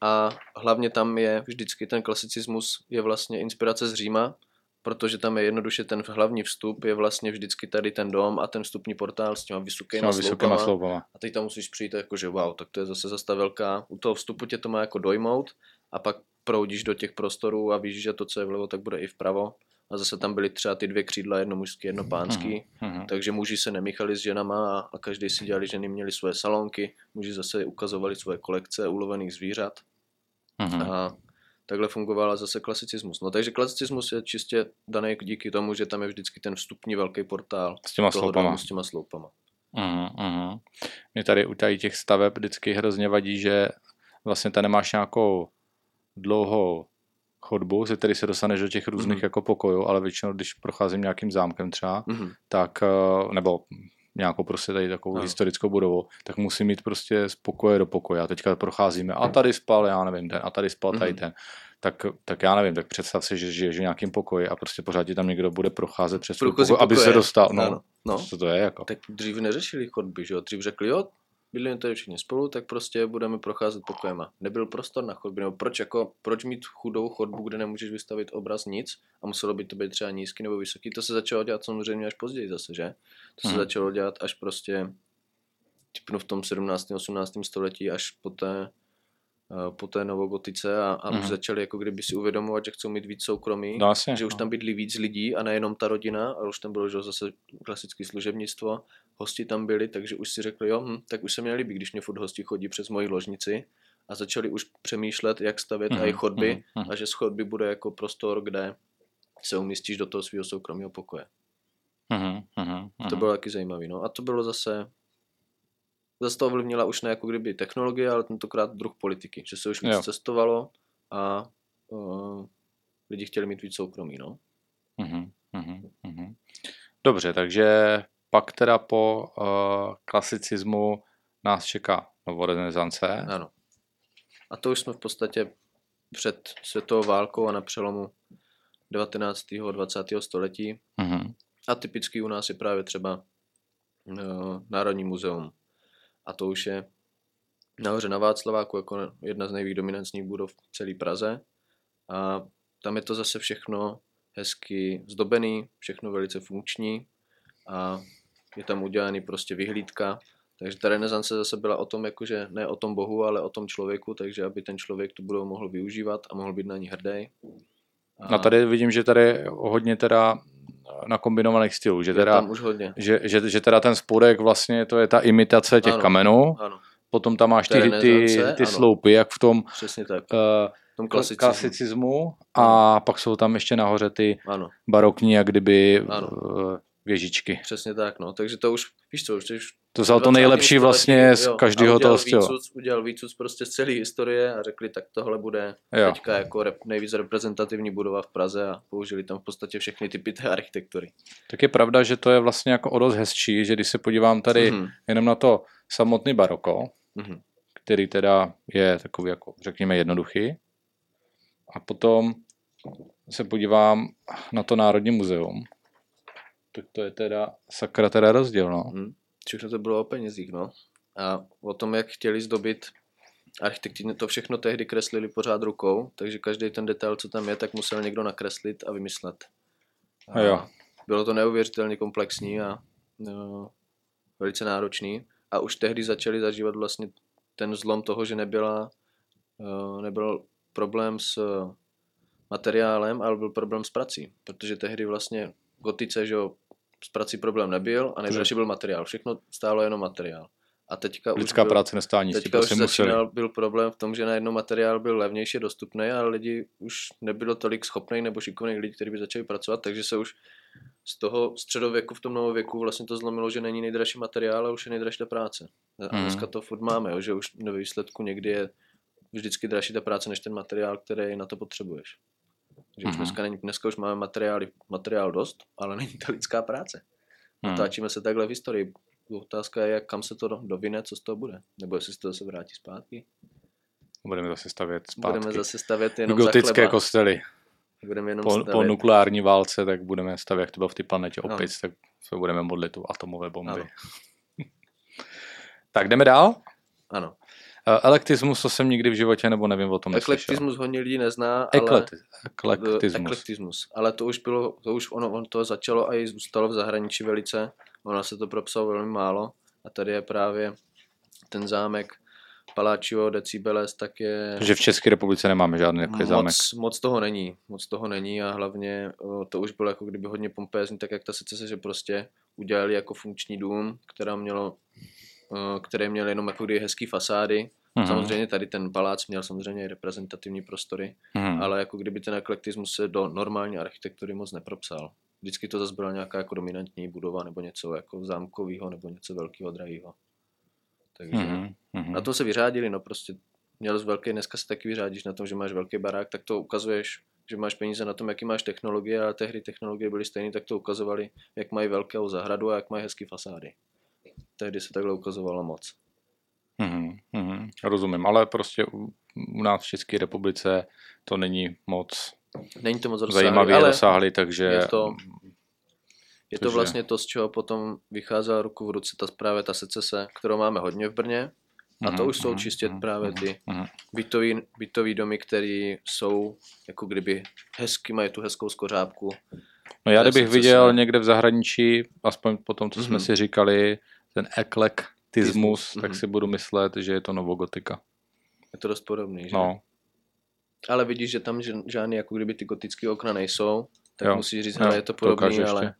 A hlavně tam je vždycky ten klasicismus je vlastně inspirace z Říma, protože tam je jednoduše ten hlavní vstup, je vlastně vždycky tady ten dom a ten vstupní portál s těma vysokýma, vysokýma sloupama. A teď tam musíš přijít jako, že wow, tak to je zase zase ta velká, u toho vstupu tě to má jako dojmout a pak proudíš do těch prostorů a víš, že to, co je vlevo, tak bude i vpravo. A zase tam byly třeba ty dvě křídla, jedno mužský, jedno pánský, mm-hmm. takže muži se nemíchali s ženama a, a každý si dělali, ženy měli svoje salonky, muži zase ukazovali svoje kolekce ulovených zvířat. Mm-hmm. A takhle fungovala zase klasicismus. No takže klasicismus je čistě daný díky tomu, že tam je vždycky ten vstupní velký portál. S těma sloupama. S těma sloupama. Uh-huh, uh-huh. Mě tady u tady těch staveb vždycky hrozně vadí, že vlastně tady nemáš nějakou dlouhou chodbu, ze které se dostaneš do těch různých mm-hmm. jako pokojů, ale většinou, když procházím nějakým zámkem třeba, mm-hmm. tak, eh, nebo nějakou prostě tady takovou no. historickou budovu, tak musím mít prostě z pokoje do pokoje. A teďka procházíme a tady spal, já nevím, ten, a tady spal tady mm-hmm. ten. Tak, tak já nevím, tak představ si, že žiješ v nějakém pokoji a prostě pořád ti tam někdo bude procházet přes pokoj, aby se dostal. No, no, no. Co to je jako? Tak dřív neřešili chodby, že jo? Dřív řekli, jo, bydlíme tady všichni spolu, tak prostě budeme procházet pokojema. Nebyl prostor na chodbě, nebo proč, jako, proč mít chudou chodbu, kde nemůžeš vystavit obraz nic a muselo by to být třeba nízký nebo vysoký. To se začalo dělat samozřejmě až později zase, že? To se hmm. začalo dělat až prostě typnu v tom 17. 18. století, až poté Eh, po té novogotice a, a mm. už mhm. začali jako kdyby si uvědomovat, že chcou mít víc soukromí, no, asi, že už no. tam bydlí víc lidí a nejenom ta rodina, ale už tam bylo že zase klasické služebnictvo, hosti tam byli, takže už si řekli, jo, hm, tak už se mě líbí, když mě furt hosti chodí přes moji ložnici a začali už přemýšlet, jak stavět mm. i chodby mm. a že z chodby bude jako prostor, kde se umístíš do toho svého soukromého pokoje. Mm. Mm. To bylo taky zajímavé. No. A to bylo zase zase to ovlivnila už ne jako kdyby technologie, ale tentokrát druh politiky, že se už víc jo. cestovalo a uh, lidi chtěli mít víc soukromí, no. Uh-huh, uh-huh. Dobře, takže pak teda po uh, klasicismu nás čeká novorenesance. Ano. A to už jsme v podstatě před světovou válkou a na přelomu 19. a 20. století. Uh-huh. A typický u nás je právě třeba uh, Národní muzeum a to už je nahoře na Václaváku jako jedna z nejvíc dominantních budov v celé Praze. A tam je to zase všechno hezky zdobený, všechno velice funkční. A je tam udělaný prostě vyhlídka, takže ta renesance zase byla o tom, jakože ne o tom bohu, ale o tom člověku, takže aby ten člověk tu budou mohl využívat a mohl být na ní hrdý. A... No tady vidím, že tady hodně teda na kombinovaných stylů, že teda, tam už hodně. Že, že, že teda ten spodek vlastně to je ta imitace těch ano, kamenů, ano. potom tam máš ty, ty, ty sloupy, jak v tom, Přesně tak. Uh, tom klasicismu, klasicismu a ano. pak jsou tam ještě nahoře ty ano. barokní, jak kdyby ano. Uh, věžičky. Přesně tak, no. Takže to už, víš co, už to vzal to nejlepší vlastně z každého toho stylu. Výcuc, udělal výcuc prostě z celé historie a řekli, tak tohle bude jo. teďka jako rep, nejvíc reprezentativní budova v Praze a použili tam v podstatě všechny typy té architektury. Tak je pravda, že to je vlastně jako o dost hezčí, že když se podívám tady mm-hmm. jenom na to samotný baroko, mm-hmm. který teda je takový jako řekněme jednoduchý a potom se podívám na to Národní muzeum, tak to je teda sakra teda rozdíl, no. Mm všechno to bylo o penězích, no. A o tom, jak chtěli zdobit architekti to všechno tehdy kreslili pořád rukou, takže každý ten detail, co tam je, tak musel někdo nakreslit a vymyslet. A jo. Bylo to neuvěřitelně komplexní a no, velice náročný. A už tehdy začali zažívat vlastně ten zlom toho, že nebyla, uh, nebyl problém s materiálem, ale byl problém s prací. Protože tehdy vlastně gotice, že jo, s prací problém nebyl a nejdražší byl materiál. Všechno stálo jenom materiál. A teďka Lidská už byl, práce nestá nic. Teďka už začínal, byl problém v tom, že najednou materiál byl levnější dostupný, ale lidi už nebylo tolik schopných nebo šikovných lidí, kteří by začali pracovat, takže se už z toho středověku v tom novověku vlastně to zlomilo, že není nejdražší materiál, ale už je nejdražší ta práce. A mm. dneska to furt máme, jo, že už ve výsledku někdy je vždycky dražší ta práce než ten materiál, který na to potřebuješ. Že mm-hmm. už mhm. dneska, není, dneska už máme materiály, materiál dost, ale není to lidská práce. Mm. Natáčíme se takhle v historii. Otázka je, jak, kam se to dovine, co z toho bude. Nebo jestli se to zase vrátí zpátky. Budeme zase stavět zpátky. Budeme zase stavět jenom Gotické kostely. Budeme jenom po, stavět. po nukleární válce, tak budeme stavět, jak to bylo v té planetě opět, no. tak se budeme modlit tu atomové bomby. <laughs> tak jdeme dál? Ano. Eh, Elektismus, to jsem nikdy v životě nebo nevím o tom Eklektismus hodně lidí nezná, ale... Eklektismus. Eklektismus. Ale to už bylo, to už ono, on to začalo a i zůstalo v zahraničí velice. Ono se to propsalo velmi málo. A tady je právě ten zámek Paláčio Decibeles, tak je... Že v České republice nemáme žádný takový zámek. Moc toho není, moc toho není a hlavně to už bylo jako kdyby hodně pompézní, tak jak ta secese, že prostě udělali jako funkční dům, která mělo Eh, které měly jenom jako hezký fasády Mm-hmm. Samozřejmě tady ten palác měl samozřejmě i reprezentativní prostory, mm-hmm. ale jako kdyby ten eklektismus se do normální architektury moc nepropsal. Vždycky to zase byla nějaká jako dominantní budova nebo něco jako zámkového nebo něco velkého, drahého. Takže mm-hmm. na to se vyřádili, no prostě měl z velký, dneska se taky vyřádíš na tom, že máš velký barák, tak to ukazuješ, že máš peníze na tom, jaký máš technologie, ale tehdy technologie byly stejné, tak to ukazovali, jak mají velkou zahradu a jak mají hezké fasády. Tehdy se takhle ukazovalo moc. Mm-hmm, mm-hmm, rozumím, ale prostě u, u nás v České republice to není moc, není to moc rozsáhlý, zajímavě ale rozsáhlý, takže... Je to, je to vlastně to, z čeho potom vycházela ruku v ruce ta právě ta secese, kterou máme hodně v Brně. A to už jsou čistě právě ty bytový, bytový domy, které jsou jako kdyby hezky, mají tu hezkou skořápku. No já kdybych viděl někde v zahraničí, aspoň po tom, co jsme si říkali, ten eklektismus, tak mm-hmm. si budu myslet, že je to novogotika. Je to dost podobný, že? No. Ale vidíš, že tam žádný jako kdyby ty gotické okna nejsou, tak jo. musíš říct, že je to podobný, to ale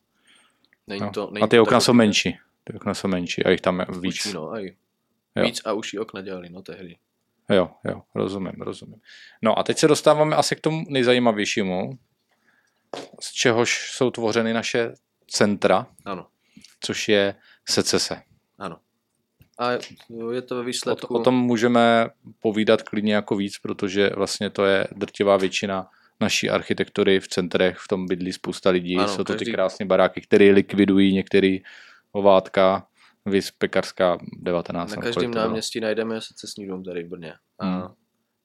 není to, není a ty to okna jsou menší. Ty okna jsou menší a jich tam je víc. Uší, no, aj. Jo. Víc a uší okna dělali, no tehdy. Jo, jo, rozumím, rozumím. No a teď se dostáváme asi k tomu nejzajímavějšímu, z čehož jsou tvořeny naše centra, ano. což je secese. Ano. A je to ve výsledku... O, o tom můžeme povídat klidně jako víc, protože vlastně to je drtivá většina naší architektury v centrech, v tom bydlí spousta lidí, ano, jsou to každý... ty krásné baráky, které likvidují některé ovátka, Vys Pekarská 19. Na každém náměstí najdeme secesní dům tady v Brně. A hmm.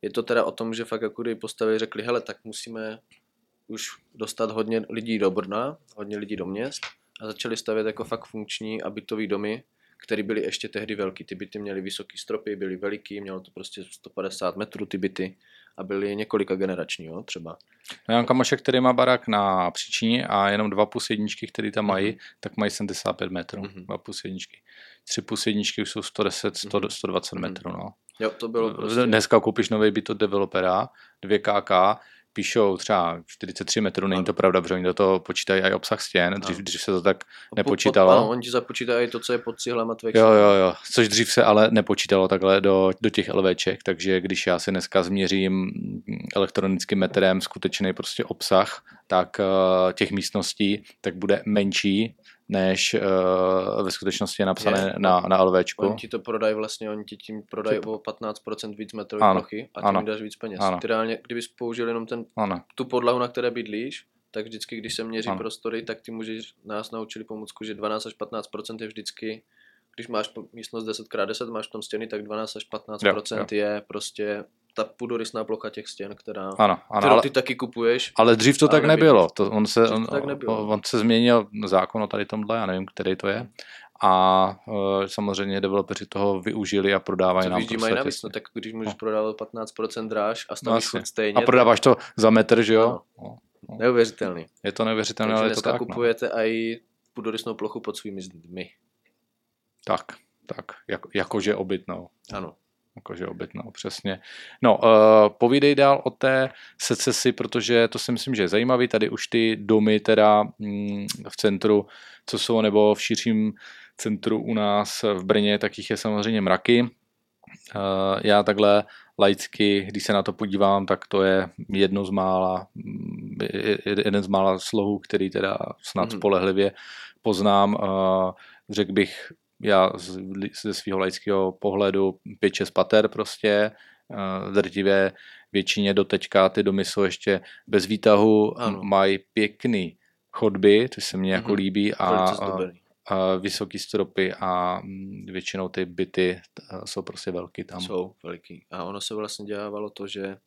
je to teda o tom, že fakt jako kdyby postavili řekli, hele, tak musíme už dostat hodně lidí do Brna, hodně lidí do měst a začali stavět jako fakt funkční a bytový domy, které byly ještě tehdy velký. Ty byty měly vysoký stropy, byly veliký, mělo to prostě 150 metrů ty byty a byly několika generační, jo, třeba. No, Jan Kamošek, který má barák na příčiní a jenom dva plus jedničky, který tam mají, mm-hmm. tak mají 75 metrů, mm-hmm. dva plus jedničky. Tři plus jedničky už jsou 110, 100, mm-hmm. 120 metrů, no. Jo, to bylo prostě... Dneska koupíš nový byt od developera, 2KK, píšou třeba 43 metrů, není to pravda, protože oni do toho počítají i obsah stěn, dřív, dřív se to tak nepočítalo. Ano, oni ti započítají to, co je pod cihlem a Jo, jo, jo, což dřív se ale nepočítalo takhle do, do těch LVček, takže když já si dneska změřím elektronickým metrem skutečný prostě obsah, tak uh, těch místností, tak bude menší než uh, ve skutečnosti je napsané je, na, na LVčku. Oni ti to prodají vlastně, oni ti tím prodají o 15% víc metrové plochy a tím dáš víc peněz. Ano. Ty reálně, kdybys použil jenom ten, ano. tu podlahu, na které bydlíš, tak vždycky, když se měří ano. prostory, tak ty můžeš, nás naučili pomůcku, že 12 až 15% je vždycky, když máš místnost 10x10, máš v tom stěny, tak 12 až 15% jo, jo. je prostě ta půdorysná plocha těch stěn, která, ano, ano, kterou ale, ty taky kupuješ. Ale dřív to tak nebylo. To, on, se, on, tak nebylo. on se změnil zákon o tady tomhle, já nevím, který to je. A uh, samozřejmě developeri toho využili a prodávají Co nám prostě mají navíc, no, tak když můžeš no. prodávat 15% dráž a stavíš no, stejně. A prodáváš to za metr, že jo? No. No. Neuvěřitelný. Je to neuvěřitelné, ale je to tak. No. kupujete no. i půdorysnou plochu pod svými zdmi. Tak, tak, jak, jakože obytnou. Ano jakože obytnou, přesně. No, uh, povídej dál o té secesi, protože to si myslím, že je zajímavý. Tady už ty domy teda mm, v centru, co jsou, nebo v širším centru u nás v Brně, tak jich je samozřejmě mraky. Uh, já takhle laicky, když se na to podívám, tak to je jedno z mála, mm, jeden z mála slohů, který teda snad mm-hmm. spolehlivě poznám. Uh, řekl bych já ze svého laického pohledu 5-6 pater prostě, v drtivé většině teďka ty domy jsou ještě bez výtahu, ano. mají pěkný chodby, to se mně jako mm-hmm. líbí a, a, a vysoký stropy a mm, většinou ty byty jsou prostě velký tam. Jsou velký. A ono se vlastně dělávalo to, že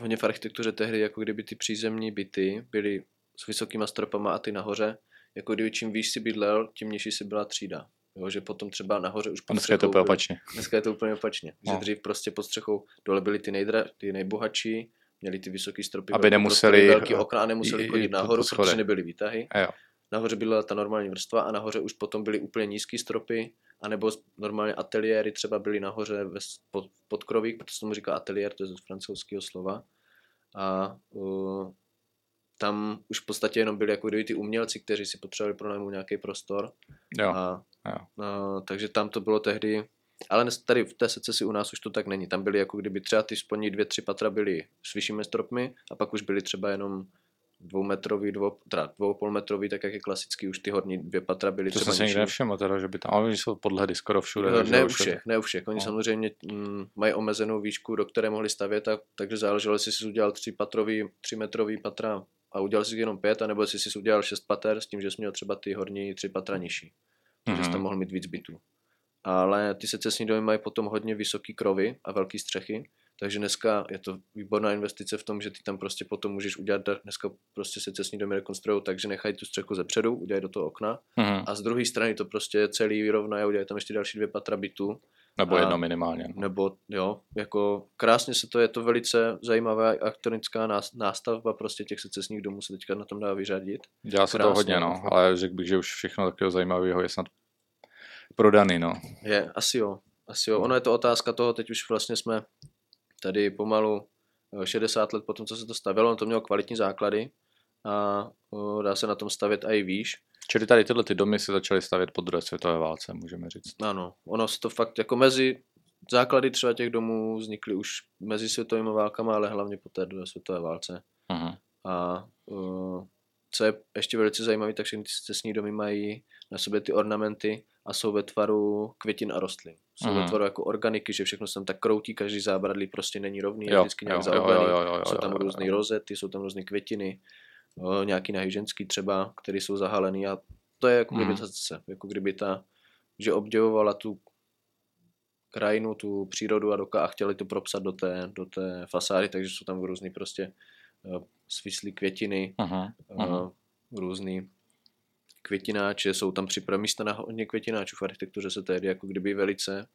hodně v architektuře tehdy, jako kdyby ty přízemní byty byly s vysokýma stropama a ty nahoře, jako kdyby čím výš si bydlel, tím nižší si byla třída. Jo, že potom třeba nahoře už pod Dneska je to úplně opačně. Dneska je to úplně opačně. No. Že dřív prostě pod střechou dole byli ty, nejdra, ty nejbohatší, měli ty vysoké stropy, aby nemuseli velký okna a nemuseli i, chodit nahoru, protože nebyly výtahy. A jo. Nahoře byla ta normální vrstva a nahoře už potom byly úplně nízké stropy, anebo normálně ateliéry třeba byly nahoře ve, pod, podkroví, protože se tomu říká ateliér, to je z francouzského slova. A uh, tam už v podstatě jenom byli jako ty umělci, kteří si potřebovali pronajmout nějaký prostor. Jo. A, jo. A, takže tam to bylo tehdy Ale tady v té secesi u nás už to tak není. Tam byly jako kdyby třeba ty spodní dvě, tři patra byly s vyššími stropmi a pak už byly třeba jenom dvoumetrový, dvou, teda dvoupolmetrový, tak jak je klasický, už ty horní dvě patra byly to třeba jsem někde nevšiml, teda, že by tam, ale jsou podhledy skoro všude. No, ne u všech, ne u všech. Oni no. samozřejmě mm, mají omezenou výšku, do které mohli stavět, tak, takže záleželo, jestli jsi udělal tři patrový, tři metrový patra a udělal jsi jenom pět, anebo jestli jsi udělal šest pater s tím, že jsi měl třeba ty horní tři patra nižší. Takže mm-hmm. jsi tam mohl mít víc bytů. Ale ty secesní domy mají potom hodně vysoký krovy a velké střechy, takže dneska je to výborná investice v tom, že ty tam prostě potom můžeš udělat, dneska prostě se cestní domy rekonstruují tak, že nechají tu střechu ze předu, udělají do toho okna mm-hmm. a z druhé strany to prostě celý vyrovnají, udělají tam ještě další dvě patra bytu. Nebo a, jedno minimálně. No. Nebo jo, jako krásně se to, je to velice zajímavá aktonická nástavba prostě těch secesních domů se teďka na tom dá vyřadit. Dělá se krásně, to hodně, no, ale řekl bych, že už všechno takového zajímavého je snad prodaný, no. Je, asi jo, asi jo. Ono je to otázka toho, teď už vlastně jsme tady pomalu 60 let po tom, co se to stavilo, to mělo kvalitní základy a dá se na tom stavět i výš. Čili tady tyhle ty domy se začaly stavět po druhé světové válce, můžeme říct. Ano, ono se to fakt jako mezi základy třeba těch domů vznikly už mezi světovými válkami, ale hlavně po té druhé světové válce. Uh-huh. A uh, co je ještě velice zajímavé, tak všechny ty cestní domy mají na sobě ty ornamenty a jsou ve tvaru květin a rostlin. Jsou mm. ve tvaru jako organiky, že všechno se tam tak kroutí, každý zábradlí prostě není rovný, jo, je vždycky nějak zaoblený. Jsou tam různé rozety, jsou tam různé květiny, jo, nějaký nahyženský třeba, které jsou zahalený a to je jako kdyby mm. ta zase, jako kdyby ta, že obdivovala tu krajinu, tu přírodu a, doka, a chtěli to propsat do té, do té fasády, takže jsou tam různý prostě svislý květiny, uh-huh, uh, různý květináče, jsou tam připravené místa na hodně květináčů v architektuře se tehdy jako kdyby velice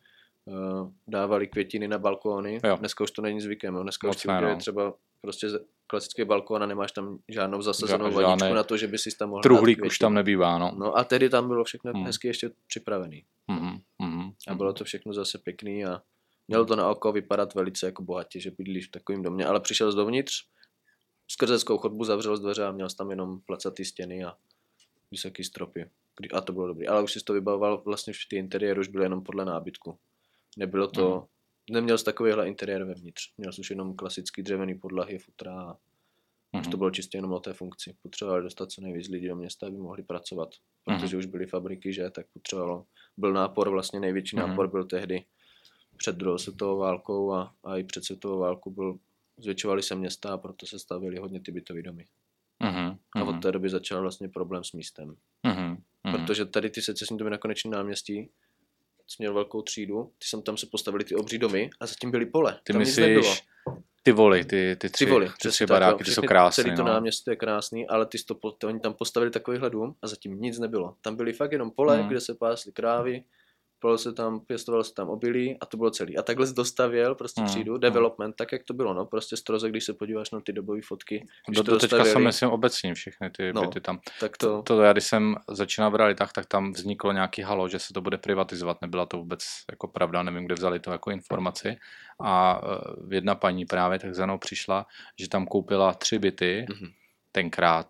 uh, dávali květiny na balkóny. Jo. Dneska už to není zvykem, jo. dneska Moc už no. třeba prostě klasický balkón a nemáš tam žádnou zasazenou Žádný, vaničku na to, že by si tam mohl Truhlík už tam nebývá, no. No a tedy tam bylo všechno hmm. hezky ještě připravený. Hmm. Hmm. A bylo to všechno zase pěkný a mělo to na oko vypadat velice jako bohatě, že bydlíš v takovém domě, ale přišel z dovnitř, skrze chodbu zavřel z dveře a měl tam jenom placatý stěny a vysoký stropy. A to bylo dobré. Ale už si to vybavoval, vlastně ty interiéry už byly jenom podle nábytku. Nebylo to, mm. neměl jsi takovýhle interiér vevnitř. Měl jsi už jenom klasický dřevěný podlahy, futra a mm. už to mhm. bylo čistě jenom o té funkci. Potřebovali dostat co nejvíc lidí do města, aby mohli pracovat. Protože mm. už byly fabriky, že, tak potřebovalo. Byl nápor, vlastně největší mm. nápor byl tehdy před druhou světovou válkou a, a i před světovou válkou byl, zvětšovaly se města a proto se stavily hodně ty bytové domy. Uh-huh, A od té doby začal vlastně problém s místem. Uh-huh, uh-huh. Protože tady ty secesní domy na konečném náměstí, jsi měl velkou třídu, ty jsem tam se postavili ty obří domy a zatím byly pole. Ty tam myslíš ty voly, ty, ty tři, ty, voly, ty tři baráky, ty jsou krásné. Celý to no. náměstí je krásný, ale ty, to, to, oni tam postavili takovýhle dům a zatím nic nebylo. Tam byly fakt jenom pole, uh-huh. kde se pásly krávy, bylo se tam, pěstovalo se tam obilí a to bylo celý. A takhle se dostavěl prostě mm, třídu, development, tak jak to bylo, no, prostě stroze, když se podíváš na ty dobové fotky. Do, do teďka jsou myslím obecně všechny ty no, byty tam. Tak to... to... to, já když jsem začínal v realitách, tak tam vzniklo nějaký halo, že se to bude privatizovat, nebyla to vůbec jako pravda, nevím, kde vzali to jako informaci. A uh, jedna paní právě tak za mnou přišla, že tam koupila tři byty, mm-hmm. tenkrát,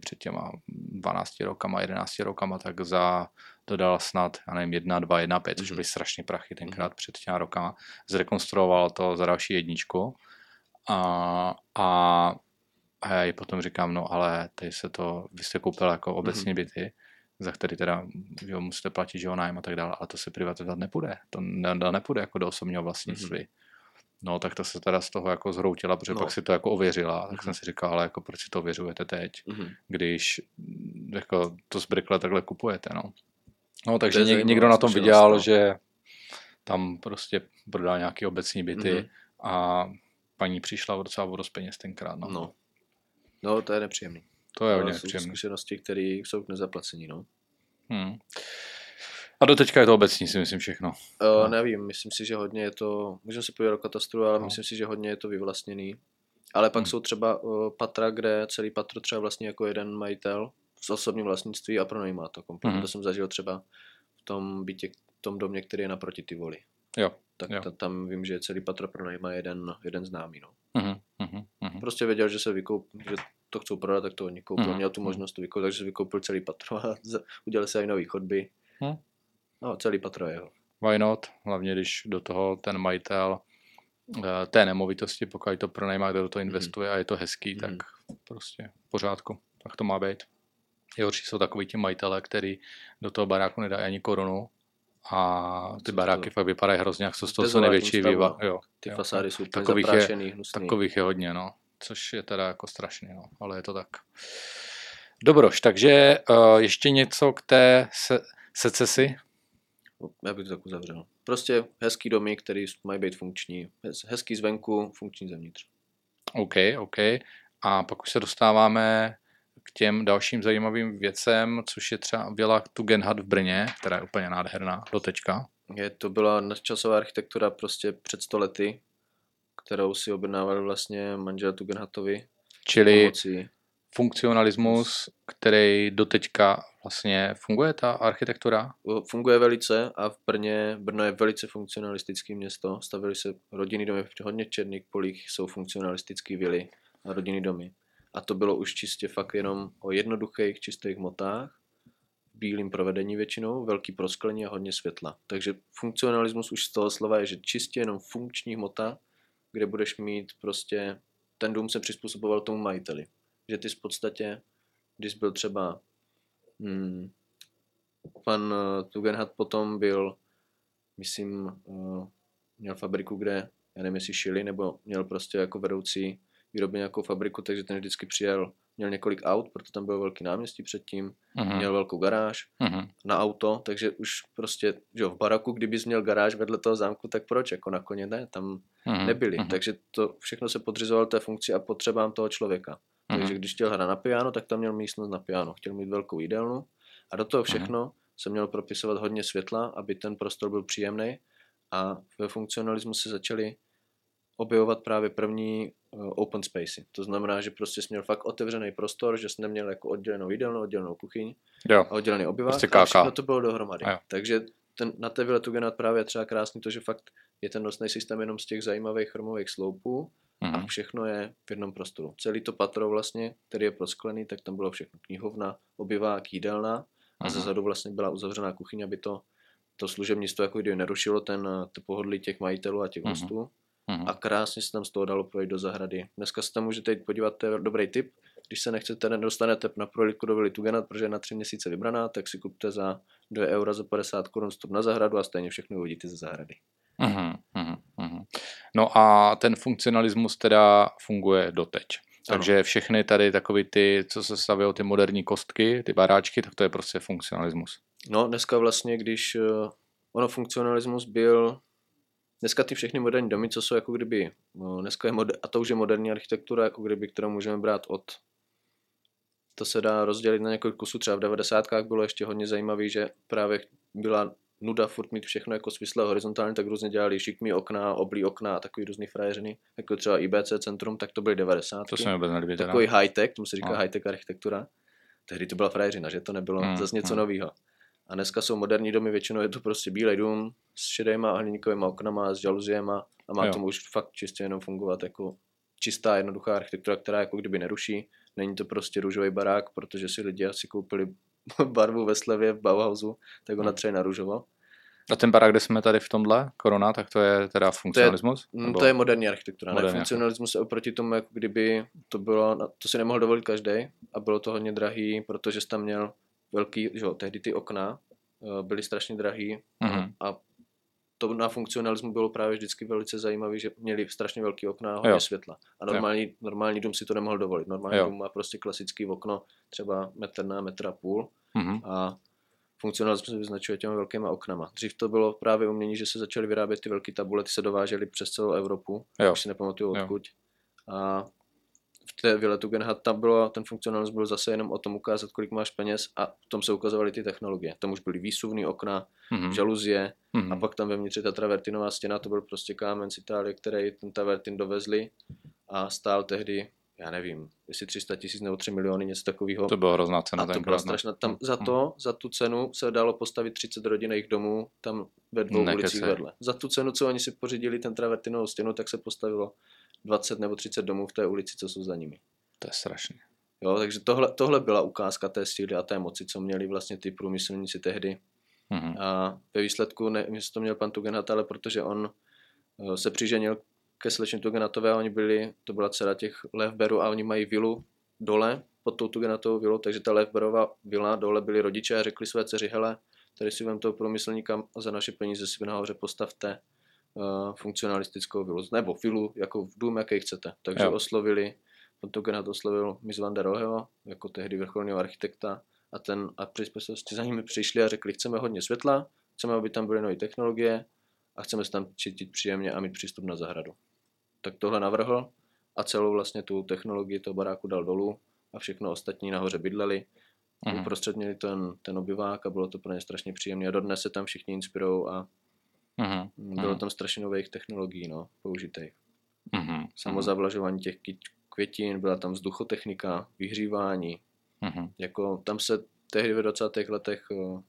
před těma 12 rokama, 11 rokama, tak za to dal snad, já nevím, jedna, dva, jedna, pět, což mhm. byly strašně prachy tenkrát před těma rokama. Zrekonstruoval to za další jedničku a, a, a já ji potom říkám, no ale tady se to, vy jste koupil jako obecně mhm. byty, za který teda jo, musíte platit, že jo, nájem a tak dále, a to se privatizovat nepůjde. To ne, nepůjde jako do osobního vlastnictví. Mm-hmm. No, tak to se teda z toho jako zhroutila, protože no. pak si to jako ověřila. Tak mm-hmm. jsem si říkal, ale jako proč si to ověřujete teď, mm-hmm. když jako to zbrykle takhle kupujete, no. No, takže něk, někdo na tom viděl, no. že tam prostě prodal nějaký obecní byty mm-hmm. a paní přišla o docela dost peněz tenkrát. No. no. no, to je nepříjemný. To je hodně nepříjemný. zkušenosti, které jsou k nezaplacení, no. Hmm. A do teďka je to obecní, si myslím všechno. Uh, no. Nevím, myslím si, že hodně je to, můžeme se podívat do katastru, ale no. myslím si, že hodně je to vyvlastněný. Ale pak hmm. jsou třeba uh, patra, kde celý patro třeba vlastně jako jeden majitel s osobním vlastnictví a pronajímá to kompletně. Hmm. To jsem zažil třeba v tom bytě, v tom domě, který je naproti ty voli. Jo. Tak jo. Ta, tam vím, že celý patro pronajímá jeden, jeden známý. No. Uh-huh, uh-huh. Prostě věděl, že se vykoup, že to chcou prodat, tak to oni koupil. Uh-huh. Měl tu možnost to vykoupit, takže se vykoupil celý patro a <laughs> udělal se i nový chodby. Uh-huh. No, celý patro je jeho. why not? Hlavně, když do toho ten majitel eh, té nemovitosti, pokud to pronajímá, kdo do toho mhm. investuje mm. a je to hezký, mm. tak prostě v pořádku. Tak to má být. Horší jsou takový ti majitele, který do toho baráku nedají ani korunu a ty baráky fakt vypadají hrozně, jak jsou z toho co největší výva. Jo, ty jo, fasády jsou takových je, hnusný. Takových je hodně, no. Což je teda jako strašný, no. Ale je to tak. Dobroš, takže uh, ještě něco k té se, secesi? Já bych to tak uzavřel. Prostě hezký domy, které mají být funkční. Hezký zvenku, funkční zevnitř. OK, OK. A pak už se dostáváme k těm dalším zajímavým věcem, což je třeba byla Tugendhat v Brně, která je úplně nádherná do teďka. Je, to byla nadčasová architektura prostě před stolety, kterou si objednával vlastně manžel Tugendhatovi. Čili pomocí. funkcionalismus, který do teďka vlastně funguje, ta architektura? Funguje velice a v Brně, Brno je velice funkcionalistické město. Stavili se rodinný domy v hodně černých polích, jsou funkcionalistické vily a rodinný domy. A to bylo už čistě fakt jenom o jednoduchých, čistých motách, bílým provedení většinou, velký prosklení a hodně světla. Takže funkcionalismus už z toho slova je, že čistě jenom funkční hmota, kde budeš mít prostě, ten dům se přizpůsoboval tomu majiteli. Že ty v podstatě, když byl třeba hmm, pan uh, Tugendhat potom byl, myslím, uh, měl fabriku, kde, já nevím, jestli šili, nebo měl prostě jako vedoucí výrobě nějakou fabriku, takže ten vždycky přijel, měl několik aut, proto tam byl velký náměstí předtím, uh-huh. měl velkou garáž uh-huh. na auto, takže už prostě, že jo, v baraku, kdybys měl garáž vedle toho zámku, tak proč, jako na koně ne, tam uh-huh. nebyli, uh-huh. takže to všechno se podřizovalo té funkci a potřebám toho člověka. Uh-huh. Takže když chtěl hrát na piano, tak tam měl místnost na piano, chtěl mít velkou jídelnu a do toho všechno uh-huh. se měl propisovat hodně světla, aby ten prostor byl příjemný a ve funkcionalismu se začali objevovat právě první uh, open spacey. To znamená, že prostě jsi měl fakt otevřený prostor, že jsi neměl jako oddělenou jídelnu, oddělenou kuchyň jo. a oddělený obyvák prostě a všechno to bylo dohromady. Jo. Takže ten, na té vile Tugenat právě třeba krásný to, že fakt je ten nosný systém jenom z těch zajímavých chromových sloupů mm-hmm. a mhm. všechno je v jednom prostoru. Celý to patro vlastně, který je prosklený, tak tam bylo všechno. Knihovna, obyvák, jídelna a mm-hmm. zezadu vlastně byla uzavřená kuchyň, aby to, to služebnictvo jako kdyby nerušilo ten, to pohodlí těch majitelů a těch mm-hmm. hostů mm-hmm. A krásně se tam z toho dalo projít do zahrady. Dneska se tam můžete jít podívat, to je dobrý tip. Když se nechcete, nedostanete na prohlídku do Vili Tugenat, protože je na tři měsíce vybraná, tak si kupte za 2 eura za 50 korun vstup na zahradu a stejně všechno uvidíte ze zahrady. Mm-hmm, mm-hmm. No a ten funkcionalismus teda funguje doteď. Takže ano. všechny tady takový ty, co se staví ty moderní kostky, ty baráčky, tak to je prostě funkcionalismus. No dneska vlastně, když uh, ono funkcionalismus byl dneska ty všechny moderní domy, co jsou jako kdyby, no, dneska je moder, a to už je moderní architektura, jako kdyby, kterou můžeme brát od to se dá rozdělit na několik kusů. Třeba v 90. bylo ještě hodně zajímavý, že právě byla nuda furt mít všechno jako svislé horizontálně, tak různě dělali šikmý okna, oblí okna a takový různý frajeřiny, jako třeba IBC centrum, tak to byly 90. To se mi vůbec nelíbí. Takový high-tech, tomu se říká no. high-tech architektura. Tehdy to byla frajeřina, že to nebylo hmm, zase něco hmm. nového. A dneska jsou moderní domy, většinou je to prostě bílej dům s šedýma a hliníkovými oknama, s žaluziema a má jo. tomu už fakt čistě jenom fungovat jako čistá, jednoduchá architektura, která jako kdyby neruší. Není to prostě růžový barák, protože si lidi asi koupili <laughs> barvu ve slevě v Bauhausu, tak ho hmm. natřejí na růžovo. A ten barák, kde jsme tady v tomhle, korona, tak to je teda funkcionalismus? To je, to je moderní architektura. Moderní ne, funkcionalismus je oproti tomu, jako kdyby to bylo, to si nemohl dovolit každý a bylo to hodně drahý, protože jsi tam měl velký, že jo, tehdy ty okna uh, byly strašně drahý mm-hmm. a to na funkcionalismu bylo právě vždycky velice zajímavé, že měli strašně velký okna a hodně jo. světla. A normální, jo. normální dům si to nemohl dovolit. Normální jo. dům má prostě klasický okno, třeba metr na metr a půl mm-hmm. a funkcionalismus se vyznačuje těmi velkými oknama. Dřív to bylo právě umění, že se začaly vyrábět ty velké tabule, ty se dovážely přes celou Evropu, jo. už si nepamatuju odkud. Jo. A té Vile Tugendhat tam bylo, ten funkcionalismus byl zase jenom o tom ukázat, kolik máš peněz a v tom se ukazovaly ty technologie. Tam už byly výsuvný okna, mm-hmm. žaluzie mm-hmm. a pak tam vevnitř je ta travertinová stěna, to byl prostě kámen z Itálie, který ten travertin dovezli a stál tehdy já nevím, jestli 300 tisíc nebo 3 miliony, něco takového. To byla hrozná cena. A to byla strašná. Tam za mhm. to, za tu cenu se dalo postavit 30 rodinných domů tam ve dvou Nekece. ulicích vedle. Za tu cenu, co oni si pořídili ten travertinovou stěnu, tak se postavilo 20 nebo 30 domů v té ulici, co jsou za nimi. To je strašné. Jo, takže tohle, tohle byla ukázka té síly a té moci, co měli vlastně ty průmyslníci tehdy. Mm-hmm. A ve výsledku, nevím, jestli to měl pan Tugendhat, ale protože on uh, se přiženil ke slečně Tugendhatové oni byli, to byla dcera těch Levberu a oni mají vilu dole pod tou Tugendhatovou vilou, takže ta Levberová vila dole byli rodiče a řekli své dceři, hele, tady si vem toho průmyslníka a za naše peníze si nahoře postavte uh, funkcionalistickou vilu, nebo vilu jako v dům, jaký chcete. Takže jo. oslovili, pan Tugendhat oslovil Miss van der Roheho, jako tehdy vrcholného architekta a ten a při za nimi přišli a řekli, chceme hodně světla, chceme, aby tam byly nové technologie a chceme se tam cítit příjemně a mít přístup na zahradu. Tak tohle navrhl a celou vlastně tu technologii toho baráku dal dolů a všechno ostatní nahoře bydleli. Mm. Uprostřed měli ten, ten obyvák a bylo to pro ně strašně příjemné. A dodnes se tam všichni inspirují a mm. bylo tam strašně nových technologií no, použitých. Mm. Samozavlažování těch květin, byla tam vzduchotechnika, vyhřívání, Mm-hmm. Jako tam se tehdy ve 20. letech uh,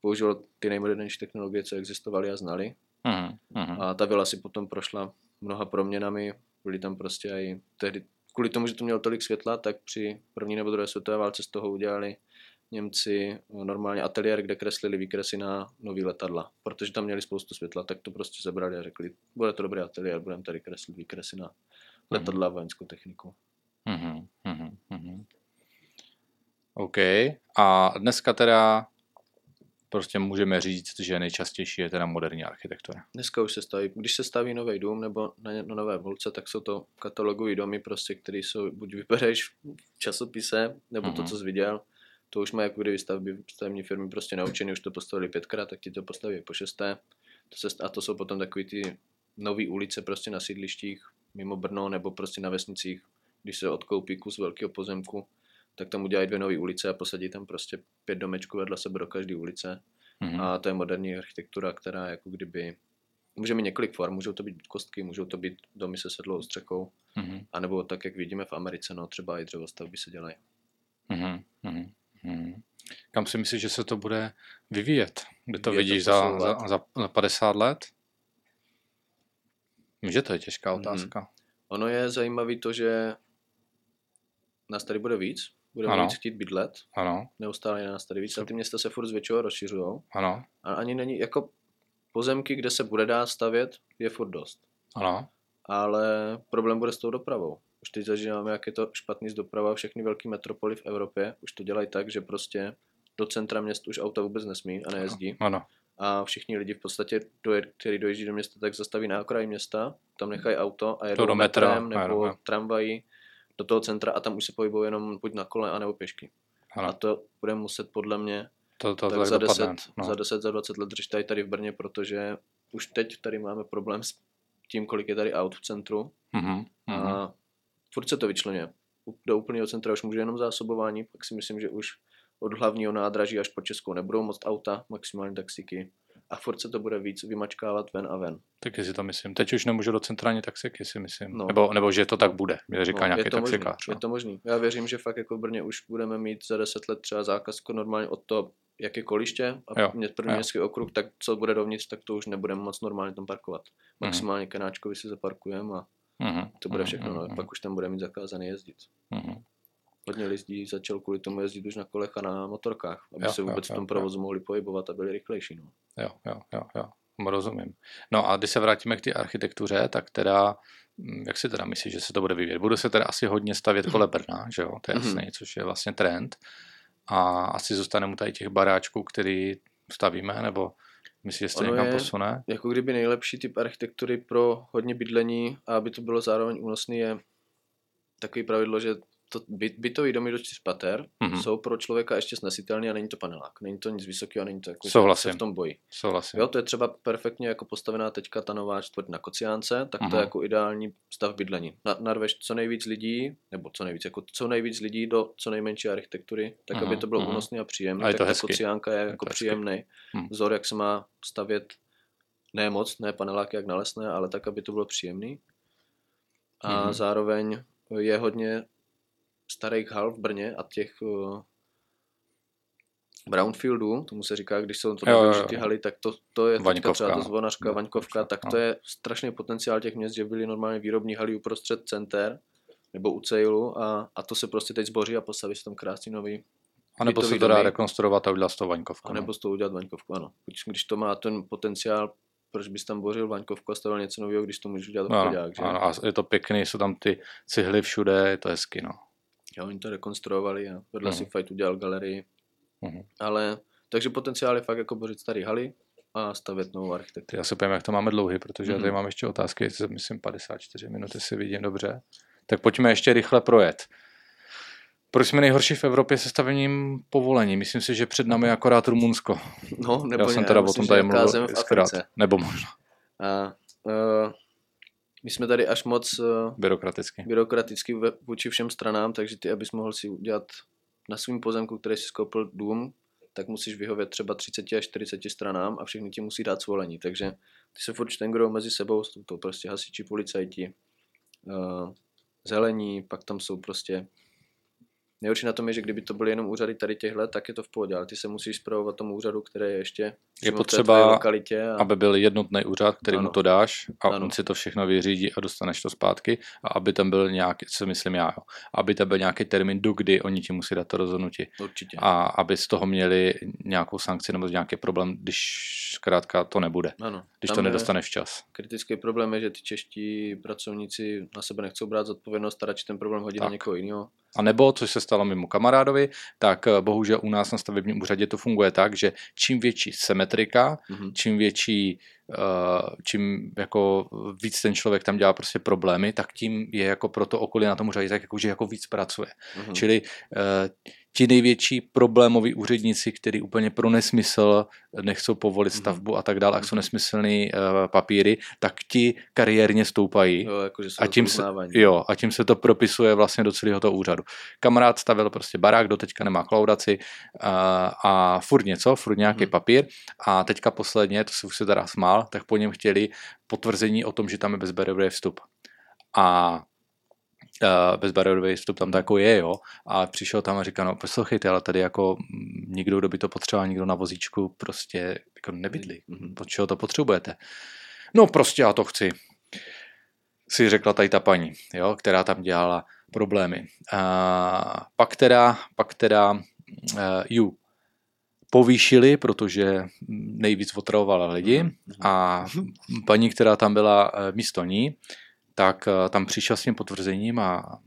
použilo ty nejmodernější technologie, co existovaly a znali. Mm-hmm. A ta vila si potom prošla mnoha proměnami, byly tam prostě i tehdy, kvůli tomu, že to mělo tolik světla, tak při první nebo druhé světové válce z toho udělali Němci normálně ateliér, kde kreslili výkresy na nový letadla, protože tam měli spoustu světla, tak to prostě zebrali a řekli, bude to dobrý ateliér, budeme tady kreslit výkresy na letadla mm-hmm. vojenskou techniku. Mm-hmm. Mm-hmm. OK. A dneska teda prostě můžeme říct, že nejčastější je teda moderní architektura. Dneska už se staví, když se staví nový dům nebo na, na nové volce, tak jsou to katalogové domy prostě, které jsou, buď vybereš v časopise, nebo mm-hmm. to, mhm. co jsi viděl, to už má jako kdyby stavby, stavební firmy prostě naučený, už to postavili pětkrát, tak ti to postaví po šesté. To se, a to jsou potom takový ty nové ulice prostě na sídlištích mimo Brno nebo prostě na vesnicích, když se odkoupí kus velkého pozemku, tak tam udělají dvě nové ulice a posadí tam prostě pět domečků vedle sebe do každé ulice. Mm-hmm. A to je moderní architektura, která jako kdyby může mít několik form, můžou to být kostky, můžou to být domy se sedlou střechou, mm-hmm. anebo tak, jak vidíme v Americe, no třeba i dřevostavby se dělají. Mm-hmm. Kam si myslíš, že se to bude vyvíjet? Kde to Vyvíjet vidíš to za, za, za, za 50 let? Že to je těžká mhm. otázka. Mm-hmm. Ono je zajímavé to, že nás tady bude víc, budeme víc chtít bydlet. Ano. Neustále je nás tady víc. A ty města se furt zvětšují a rozšiřují. Ano. A ani není, jako pozemky, kde se bude dát stavět, je furt dost. Ano. Ale problém bude s tou dopravou. Už teď zažíváme, jak je to špatný z doprava. Všechny velké metropoly v Evropě už to dělají tak, že prostě do centra měst už auta vůbec nesmí a nejezdí. Ano. A všichni lidi v podstatě, kteří dojíždí do města, tak zastaví na okraji města, tam nechají auto a jedou do metra, metrem nebo ano. tramvají do toho centra a tam už se pohybují jenom buď na kole, anebo pěšky. Ano. A to bude muset podle mě to, to, tak, tak za, 10, no. za 10, za 20 let držet tady, tady v Brně, protože už teď tady máme problém s tím, kolik je tady aut v centru mm-hmm. a furt se to vyčlenuje. Do úplného centra už může jenom zásobování, pak si myslím, že už od hlavního nádraží až po Českou nebudou moc auta, maximálně taxíky a furt se to bude víc vymačkávat ven a ven. Taky si to myslím. Teď už nemůžu do centrální taxiky, si myslím. No. Nebo, nebo že to tak bude, mě říká no, nějaký je to taxikář. Možný, no. Je to možný. Já věřím, že fakt jako v Brně už budeme mít za deset let třeba zákaz normálně od toho, jak je koliště a jo, první jo. městský okruh, tak co bude dovnitř, tak to už nebudeme moc normálně tam parkovat. Mhm. Maximálně mm. Kenáčkovi si zaparkujeme a mm. to bude mhm, všechno. Mm. No. Pak už tam bude mít zakázaný jezdit. Mm hodně lidí začal kvůli tomu jezdit už na kolech a na motorkách, aby jo, se vůbec jo, v tom provozu jo. mohli pohybovat a byli rychlejší. No. Jo, jo, jo, jo, rozumím. No a když se vrátíme k té architektuře, tak teda, hm, jak si teda myslíš, že se to bude vyvíjet? Bude se teda asi hodně stavět kolem Brna, že jo, to je jasný, což je vlastně trend. A asi zůstaneme tady těch baráčků, který stavíme, nebo myslíš, že se to někam posune? Jako kdyby nejlepší typ architektury pro hodně bydlení a aby to bylo zároveň únosný je takový pravidlo, že to byt, bytový domy do čtyř pater mm-hmm. jsou pro člověka ještě snesitelný a není to panelák. Není to nic vysokého a není to jako Souhlasím. se v tom bojí. Souhlasím. Jo, to je třeba perfektně jako postavená teďka ta nová čtvrť na Kociánce, tak mm-hmm. to je mhm. jako ideální stav bydlení. Na, narveš co nejvíc lidí, nebo co nejvíc, jako co nejvíc lidí do co nejmenší architektury, tak mm-hmm. aby to bylo mm-hmm. únosné a příjemné. Tak ta Kociánka je, je jako příjemný mm. vzor, jak se má stavět ne moc, ne paneláky jak na lesné, ale tak, aby to bylo příjemný. A mm. zároveň je hodně starých hal v Brně a těch uh, brownfieldů, tomu se říká, když jsou to ty haly, tak to, to je teďka třeba to zvonařka, no, Vaňkovka, tak to no. je strašný potenciál těch měst, že byly normálně výrobní haly uprostřed center nebo u Cejlu a, a to se prostě teď zboří a postaví se tam krásný nový A nebo se to dá rekonstruovat a udělat z toho vaňkovku. A nebo z toho udělat vaňkovku, ano. Když, když to má ten potenciál, proč bys tam bořil vaňkovku a stavil něco nového, když to můžeš udělat no, že? Ano, a je to pěkný, jsou tam ty cihly všude, je to hezky, no. Jo, oni to rekonstruovali a vedle uh-huh. si Fight udělal galerii. Uh-huh. Ale, takže potenciál je fakt jako bořit starý haly a stavět novou architekturu. Já se pojím, jak to máme dlouhý, protože já tady mám ještě otázky, myslím 54 minut, jestli vidím dobře. Tak pojďme ještě rychle projet. Proč jsme nejhorší v Evropě se stavením povolení? Myslím si, že před námi je akorát Rumunsko. No, nebo Já jsem teda myslím, o tom tady mluvil. Nebo možná. A, uh, my jsme tady až moc uh, byrokraticky. byrokraticky vůči všem stranám, takže ty, abys mohl si udělat na svém pozemku, který si skoupil dům, tak musíš vyhovět třeba 30 až 40 stranám a všichni ti musí dát svolení. Takže ty se furt štengrou mezi sebou, jsou to prostě hasiči, policajti, uh, zelení, pak tam jsou prostě Nejhorší na tom je, že kdyby to byly jenom úřady tady těchhle, tak je to v pohodě, ale ty se musíš zpravovat tomu úřadu, který je ještě je potřeba, lokalitě a... aby byl jednotný úřad, který ano. mu to dáš a ano. on si to všechno vyřídí a dostaneš to zpátky a aby tam byl nějaký, co myslím já, jo, aby tam byl nějaký termín, do kdy oni ti musí dát to rozhodnutí. Určitě. A aby z toho měli nějakou sankci nebo nějaký problém, když zkrátka to nebude. Ano. Když tam to nedostaneš včas. Kritický problém je, že ty čeští pracovníci na sebe nechcou brát zodpovědnost a radši ten problém hodí tak. na někoho jiného. A nebo, což se stalo mimo kamarádovi, tak eh, bohužel u nás na stavebním úřadě to funguje tak, že čím větší symetrika, mm-hmm. čím větší, čím jako víc ten člověk tam dělá prostě problémy, tak tím je jako pro to okolí na tom úřadě tak jako, že jako víc pracuje. Mm-hmm. Čili uh, ti největší problémoví úředníci, kteří úplně pro nesmysl nechcou povolit mhm. stavbu a tak dále, a jsou mhm. nesmyslný uh, papíry, tak ti kariérně stoupají. Jo, jako, a, tím se, jo, a tím se to propisuje vlastně do celého toho úřadu. Kamarád stavil prostě barák, do teďka nemá klaudaci uh, a furt něco, furt nějaký hmm. papír a teďka posledně, to se už se teda smál, tak po něm chtěli potvrzení o tom, že tam je bezbariérový vstup. A uh, bezbariérový vstup tam jako je, jo. A přišel tam a říkal, no poslouchejte, ale tady jako nikdo, kdo by to potřeboval, nikdo na vozíčku prostě jako nebydlí. Mm-hmm. Od čeho to potřebujete? No prostě já to chci. Si řekla tady ta paní, jo, která tam dělala problémy. A pak teda, pak teda uh, ju povýšili, protože nejvíc otravovala lidi. Mhm, a paní, která tam byla eh, místo ní, tak eh, tam přišel s tím potvrzením a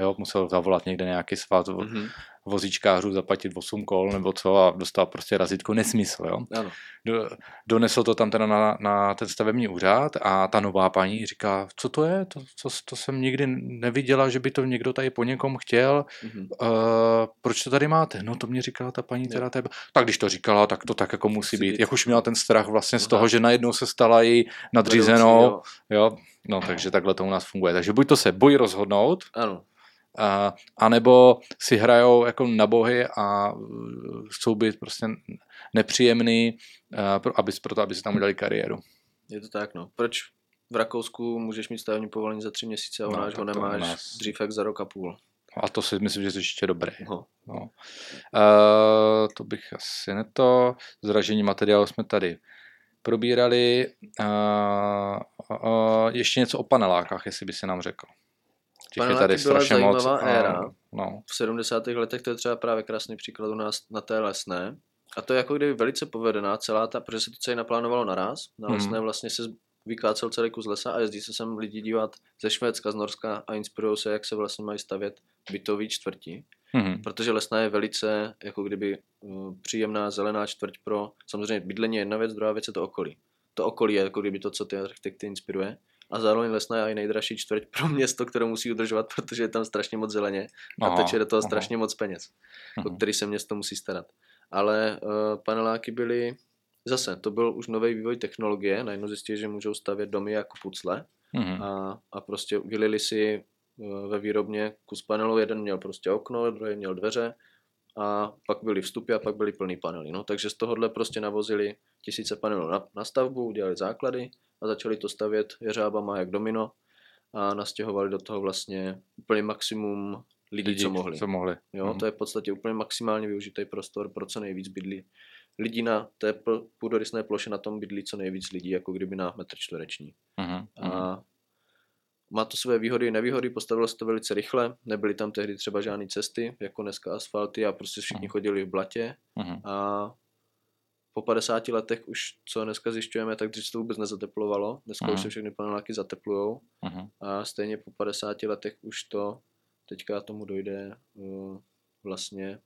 jo, musel zavolat někde nějaký svaz. Mm-hmm. Vozíčkářů, zaplatit 8 kol nebo co a dostal prostě razítko nesmysl. Jo. Ano. Do, donesl to tam teda na, na ten stavební úřad a ta nová paní říká, co to je, to, to, to jsem nikdy neviděla, že by to někdo tady po někom chtěl, mm-hmm. uh, proč to tady máte? No to mě říkala ta paní, teda tebe. Tak když to říkala, tak to tak jako musí být. být. Jak už měla ten strach vlastně z toho, že najednou se stala jí nadřízenou, jo. jo. No, takže takhle to u nás funguje. Takže buď to se bojí rozhodnout, ano. A, anebo si hrajou jako na bohy a uh, chcou být prostě nepříjemný, uh, aby, proto, aby si tam udělali kariéru. Je to tak, no. Proč v Rakousku můžeš mít stavební povolení za tři měsíce a u no, nás ho nemáš nás... dřív jak za rok a půl. A to si myslím, že je ještě dobré. No. No. Uh, to bych asi neto. Zražení materiálu jsme tady probírali. Uh, uh, ještě něco o panelákách, jestli by se nám řekl. Těch je tady zajímavá moc, éra. No. V 70. letech to je třeba právě krásný příklad u nás na té lesné. A to je jako kdyby velice povedená celá ta, protože se to celé naplánovalo naraz. Na hmm. lesné vlastně se vykácel celý kus lesa a jezdí se sem lidi dívat ze Švédska, z Norska a inspirují se, jak se vlastně mají stavět bytový čtvrti. Mm-hmm. Protože lesná je velice jako kdyby uh, příjemná zelená čtvrť pro samozřejmě bydlení je jedna věc, druhá věc je to okolí. To okolí je jako kdyby to, co ty architekty inspiruje. A zároveň lesná je i nejdražší čtvrť pro město, které musí udržovat, protože je tam strašně moc zeleně a aha, teče do toho aha. strašně moc peněz, mm-hmm. o který se město musí starat. Ale uh, paneláky byly zase, to byl už nový vývoj technologie, najednou zjistili, že můžou stavět domy jako pucle mm-hmm. a, a prostě vylili si Eh, ve výrobně kus panelu, jeden měl prostě okno, druhý měl dveře a pak byly vstupy a pak byly plný panely. No, takže z tohohle prostě navozili tisíce panelů na, na stavbu, udělali základy a začali to stavět jeřábama jak domino a nastěhovali do toho vlastně úplně maximum lidí, lidí co mohli. Co mohli. Jo, mm. To je v podstatě úplně maximálně využitý prostor pro co nejvíc bydlí. Lidí na té půdorysné ploše na tom bydlí co nejvíc lidí, jako kdyby na metr čtvereční. Mm. A má to své výhody i nevýhody, postavilo se to velice rychle, nebyly tam tehdy třeba žádné cesty, jako dneska asfalty a prostě všichni uh-huh. chodili v blatě uh-huh. a po 50 letech už, co dneska zjišťujeme, tak dřív se to vůbec nezateplovalo, dneska uh-huh. už se všechny paneláky zateplujou uh-huh. a stejně po 50 letech už to, teďka tomu dojde uh, vlastně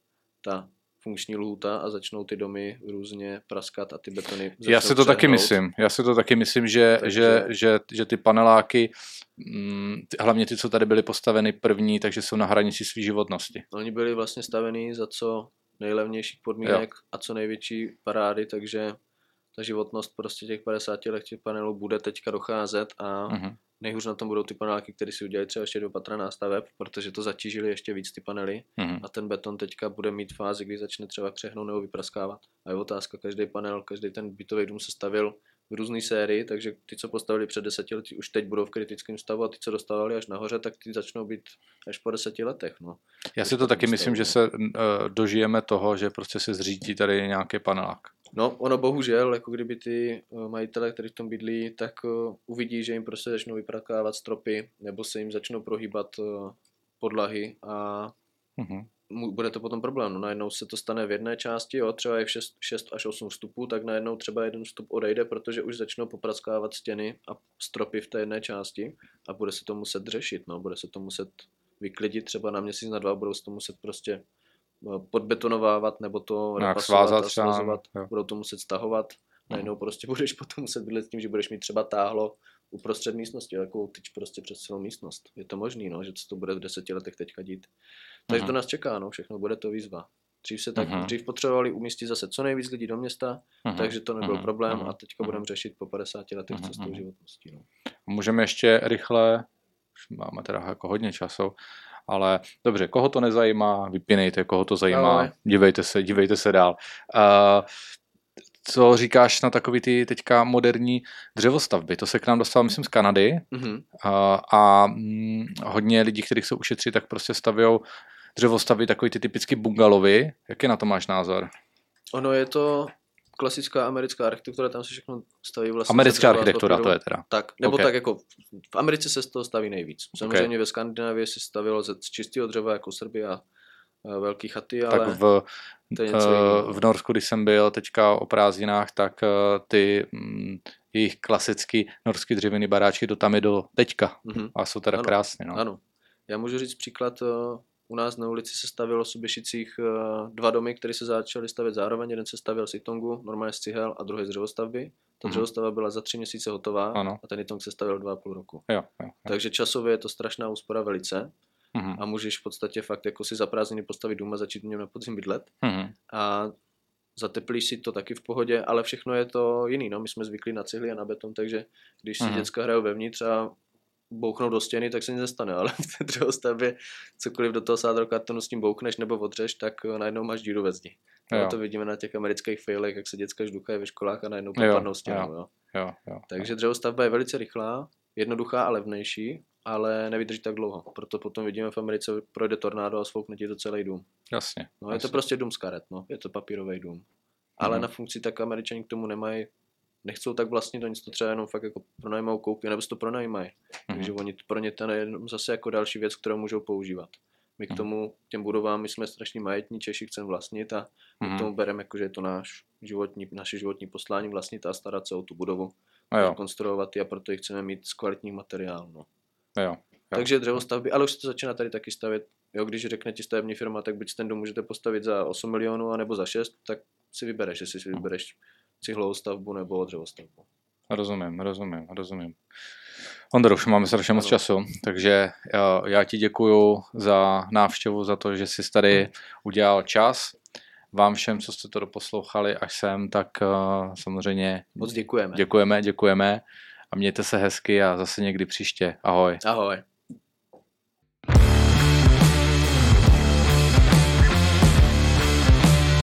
ta funkční lhůta a začnou ty domy různě praskat a ty betony Já si to přehnout. taky myslím. Já si to taky myslím, že, takže... že, že, že ty paneláky, mm, hlavně ty, co tady byly postaveny první, takže jsou na hranici své životnosti. Oni byli vlastně stavení za co nejlevnějších podmínek jo. a co největší parády, takže ta životnost prostě těch 50 let těch panelů bude teďka docházet a uh-huh. Nejhůř na tom budou ty paneláky, které si udělají třeba ještě do patra nástaveb, protože to zatížili ještě víc ty panely mm-hmm. a ten beton teďka bude mít fázi, kdy začne třeba křehnout nebo vypraskávat. A je otázka, každý panel, každý ten bytový dům se stavil různé sérii, takže ty, co postavili před deseti lety, už teď budou v kritickém stavu a ty, co dostávali až nahoře, tak ty začnou být až po deseti letech. No. Já si to taky myslím, že se uh, dožijeme toho, že prostě se zřídí tady nějaký panelák. No, ono bohužel, jako kdyby ty uh, majitele, kteří v tom bydlí, tak uh, uvidí, že jim prostě začnou vyprakávat stropy, nebo se jim začnou prohýbat uh, podlahy a uh-huh. Bude to potom problém. No, najednou se to stane v jedné části, jo, třeba je v 6, 6 až 8 vstupů, tak najednou třeba jeden vstup odejde, protože už začnou popraskávat stěny a stropy v té jedné části a bude se to muset řešit, no, bude se to muset vyklidit třeba na měsíc, na dva, budou se to muset prostě podbetonovávat nebo to svázat, a svazovat, budou to muset stahovat. Najednou prostě <laughs> budeš potom muset bydlet s tím, že budeš mít třeba táhlo uprostřed místnosti, takovou tyč prostě přes celou místnost. Je to možný, no, že to bude v deseti letech teďka dít. Takže uh-huh. to nás čeká, no, všechno bude to výzva. Dřív se tak, uh-huh. dřív potřebovali umístit zase co nejvíc lidí do města, uh-huh. takže to nebyl uh-huh. problém a teďka uh-huh. budeme řešit po 50 letech, uh-huh. co s tou životností. No. Můžeme ještě rychle, už máme teda jako hodně času, ale dobře, koho to nezajímá, vypínejte, koho to zajímá, no. dívejte se, dívejte se dál. Uh, co říkáš na takový ty teďka moderní dřevostavby? To se k nám dostalo, myslím, z Kanady mm-hmm. a, a mm, hodně lidí, kteří chcou ušetřit, tak prostě stavějí dřevostavby, takový ty typicky bungalovy. Jaký na to máš názor? Ono je to klasická americká architektura, tam se všechno staví vlastně. Americká architektura, to je teda. Tak, nebo okay. tak jako v Americe se z toho staví nejvíc. Samozřejmě okay. ve Skandinávii se stavilo z čistého dřeva jako Srbia a velký chaty, ale tak v, uh, v Norsku, když jsem byl teďka o prázdninách, tak uh, ty mm, jejich klasický norský dřevěný baráčky to tam je do teďka mm-hmm. a jsou teda ano, krásné. No. Ano. Já můžu říct příklad, u nás na ulici se stavilo v Suběšicích uh, dva domy, které se začaly stavět zároveň. Jeden se stavěl z Itongu, normálně z cihel, a druhý z dřevostavby. Ta mm-hmm. dřevostavba byla za tři měsíce hotová ano. a ten Itong se stavil dva a půl roku. Jo, jo, jo. Takže časově je to strašná úspora velice. Mm-hmm. A můžeš v podstatě fakt jako si za prázdniny postavit dům a začít v něm na podzim bydlet. Mm-hmm. A zateplíš si to taky v pohodě, ale všechno je to jiný. No. My jsme zvyklí na cihly a na beton, takže když si mm-hmm. děcka hrajou vevnitř a bouchnou do stěny, tak se nic nestane, ale <laughs> v té dřevostavbě cokoliv do toho sádrokartonu s tím bouchneš nebo odřeš, tak najednou máš díru ve zdi. No, to vidíme na těch amerických failech, jak se děcka žduchají ve školách a najednou propadnou stěnou. Jo. Jo. Jo, jo, Takže dřevostavba je velice rychlá, jednoduchá a levnější, ale nevydrží tak dlouho. Proto potom vidíme v Americe, projde tornádo a svoukne ti to celý dům. Jasně. No, je jasně. to prostě dům z karet, no. je to papírový dům. Ale mm. na funkci tak američani k tomu nemají nechcou tak vlastně oni to třeba jenom fakt jako pronajmou koupí, nebo si to pronajímají. Mm-hmm. Takže oni pro ně to je jenom zase jako další věc, kterou můžou používat. My k mhm. tomu, těm budovám, my jsme strašně majetní Češi, chceme vlastnit a my mm-hmm. k mhm. tomu bereme, jako, že je to náš životní, naše životní poslání vlastnit a starat se o tu budovu, a konstruovat a proto ji chceme mít z kvalitních materiálů. No. A jo. Jo. Takže dřevostavby, ale už se to začíná tady taky stavět. Jo, když řekne ti stavební firma, tak buď ten dům můžete postavit za 8 milionů, anebo za 6, tak si vybereš, jestli si vybereš cihlovou stavbu nebo dřevostavbu. Rozumím, rozumím, rozumím. Ondro, už máme strašně moc času, takže já, já ti děkuju za návštěvu, za to, že jsi tady udělal čas. Vám všem, co jste to doposlouchali až sem, tak uh, samozřejmě moc děkujeme. Děkujeme, děkujeme a mějte se hezky a zase někdy příště. Ahoj. Ahoj.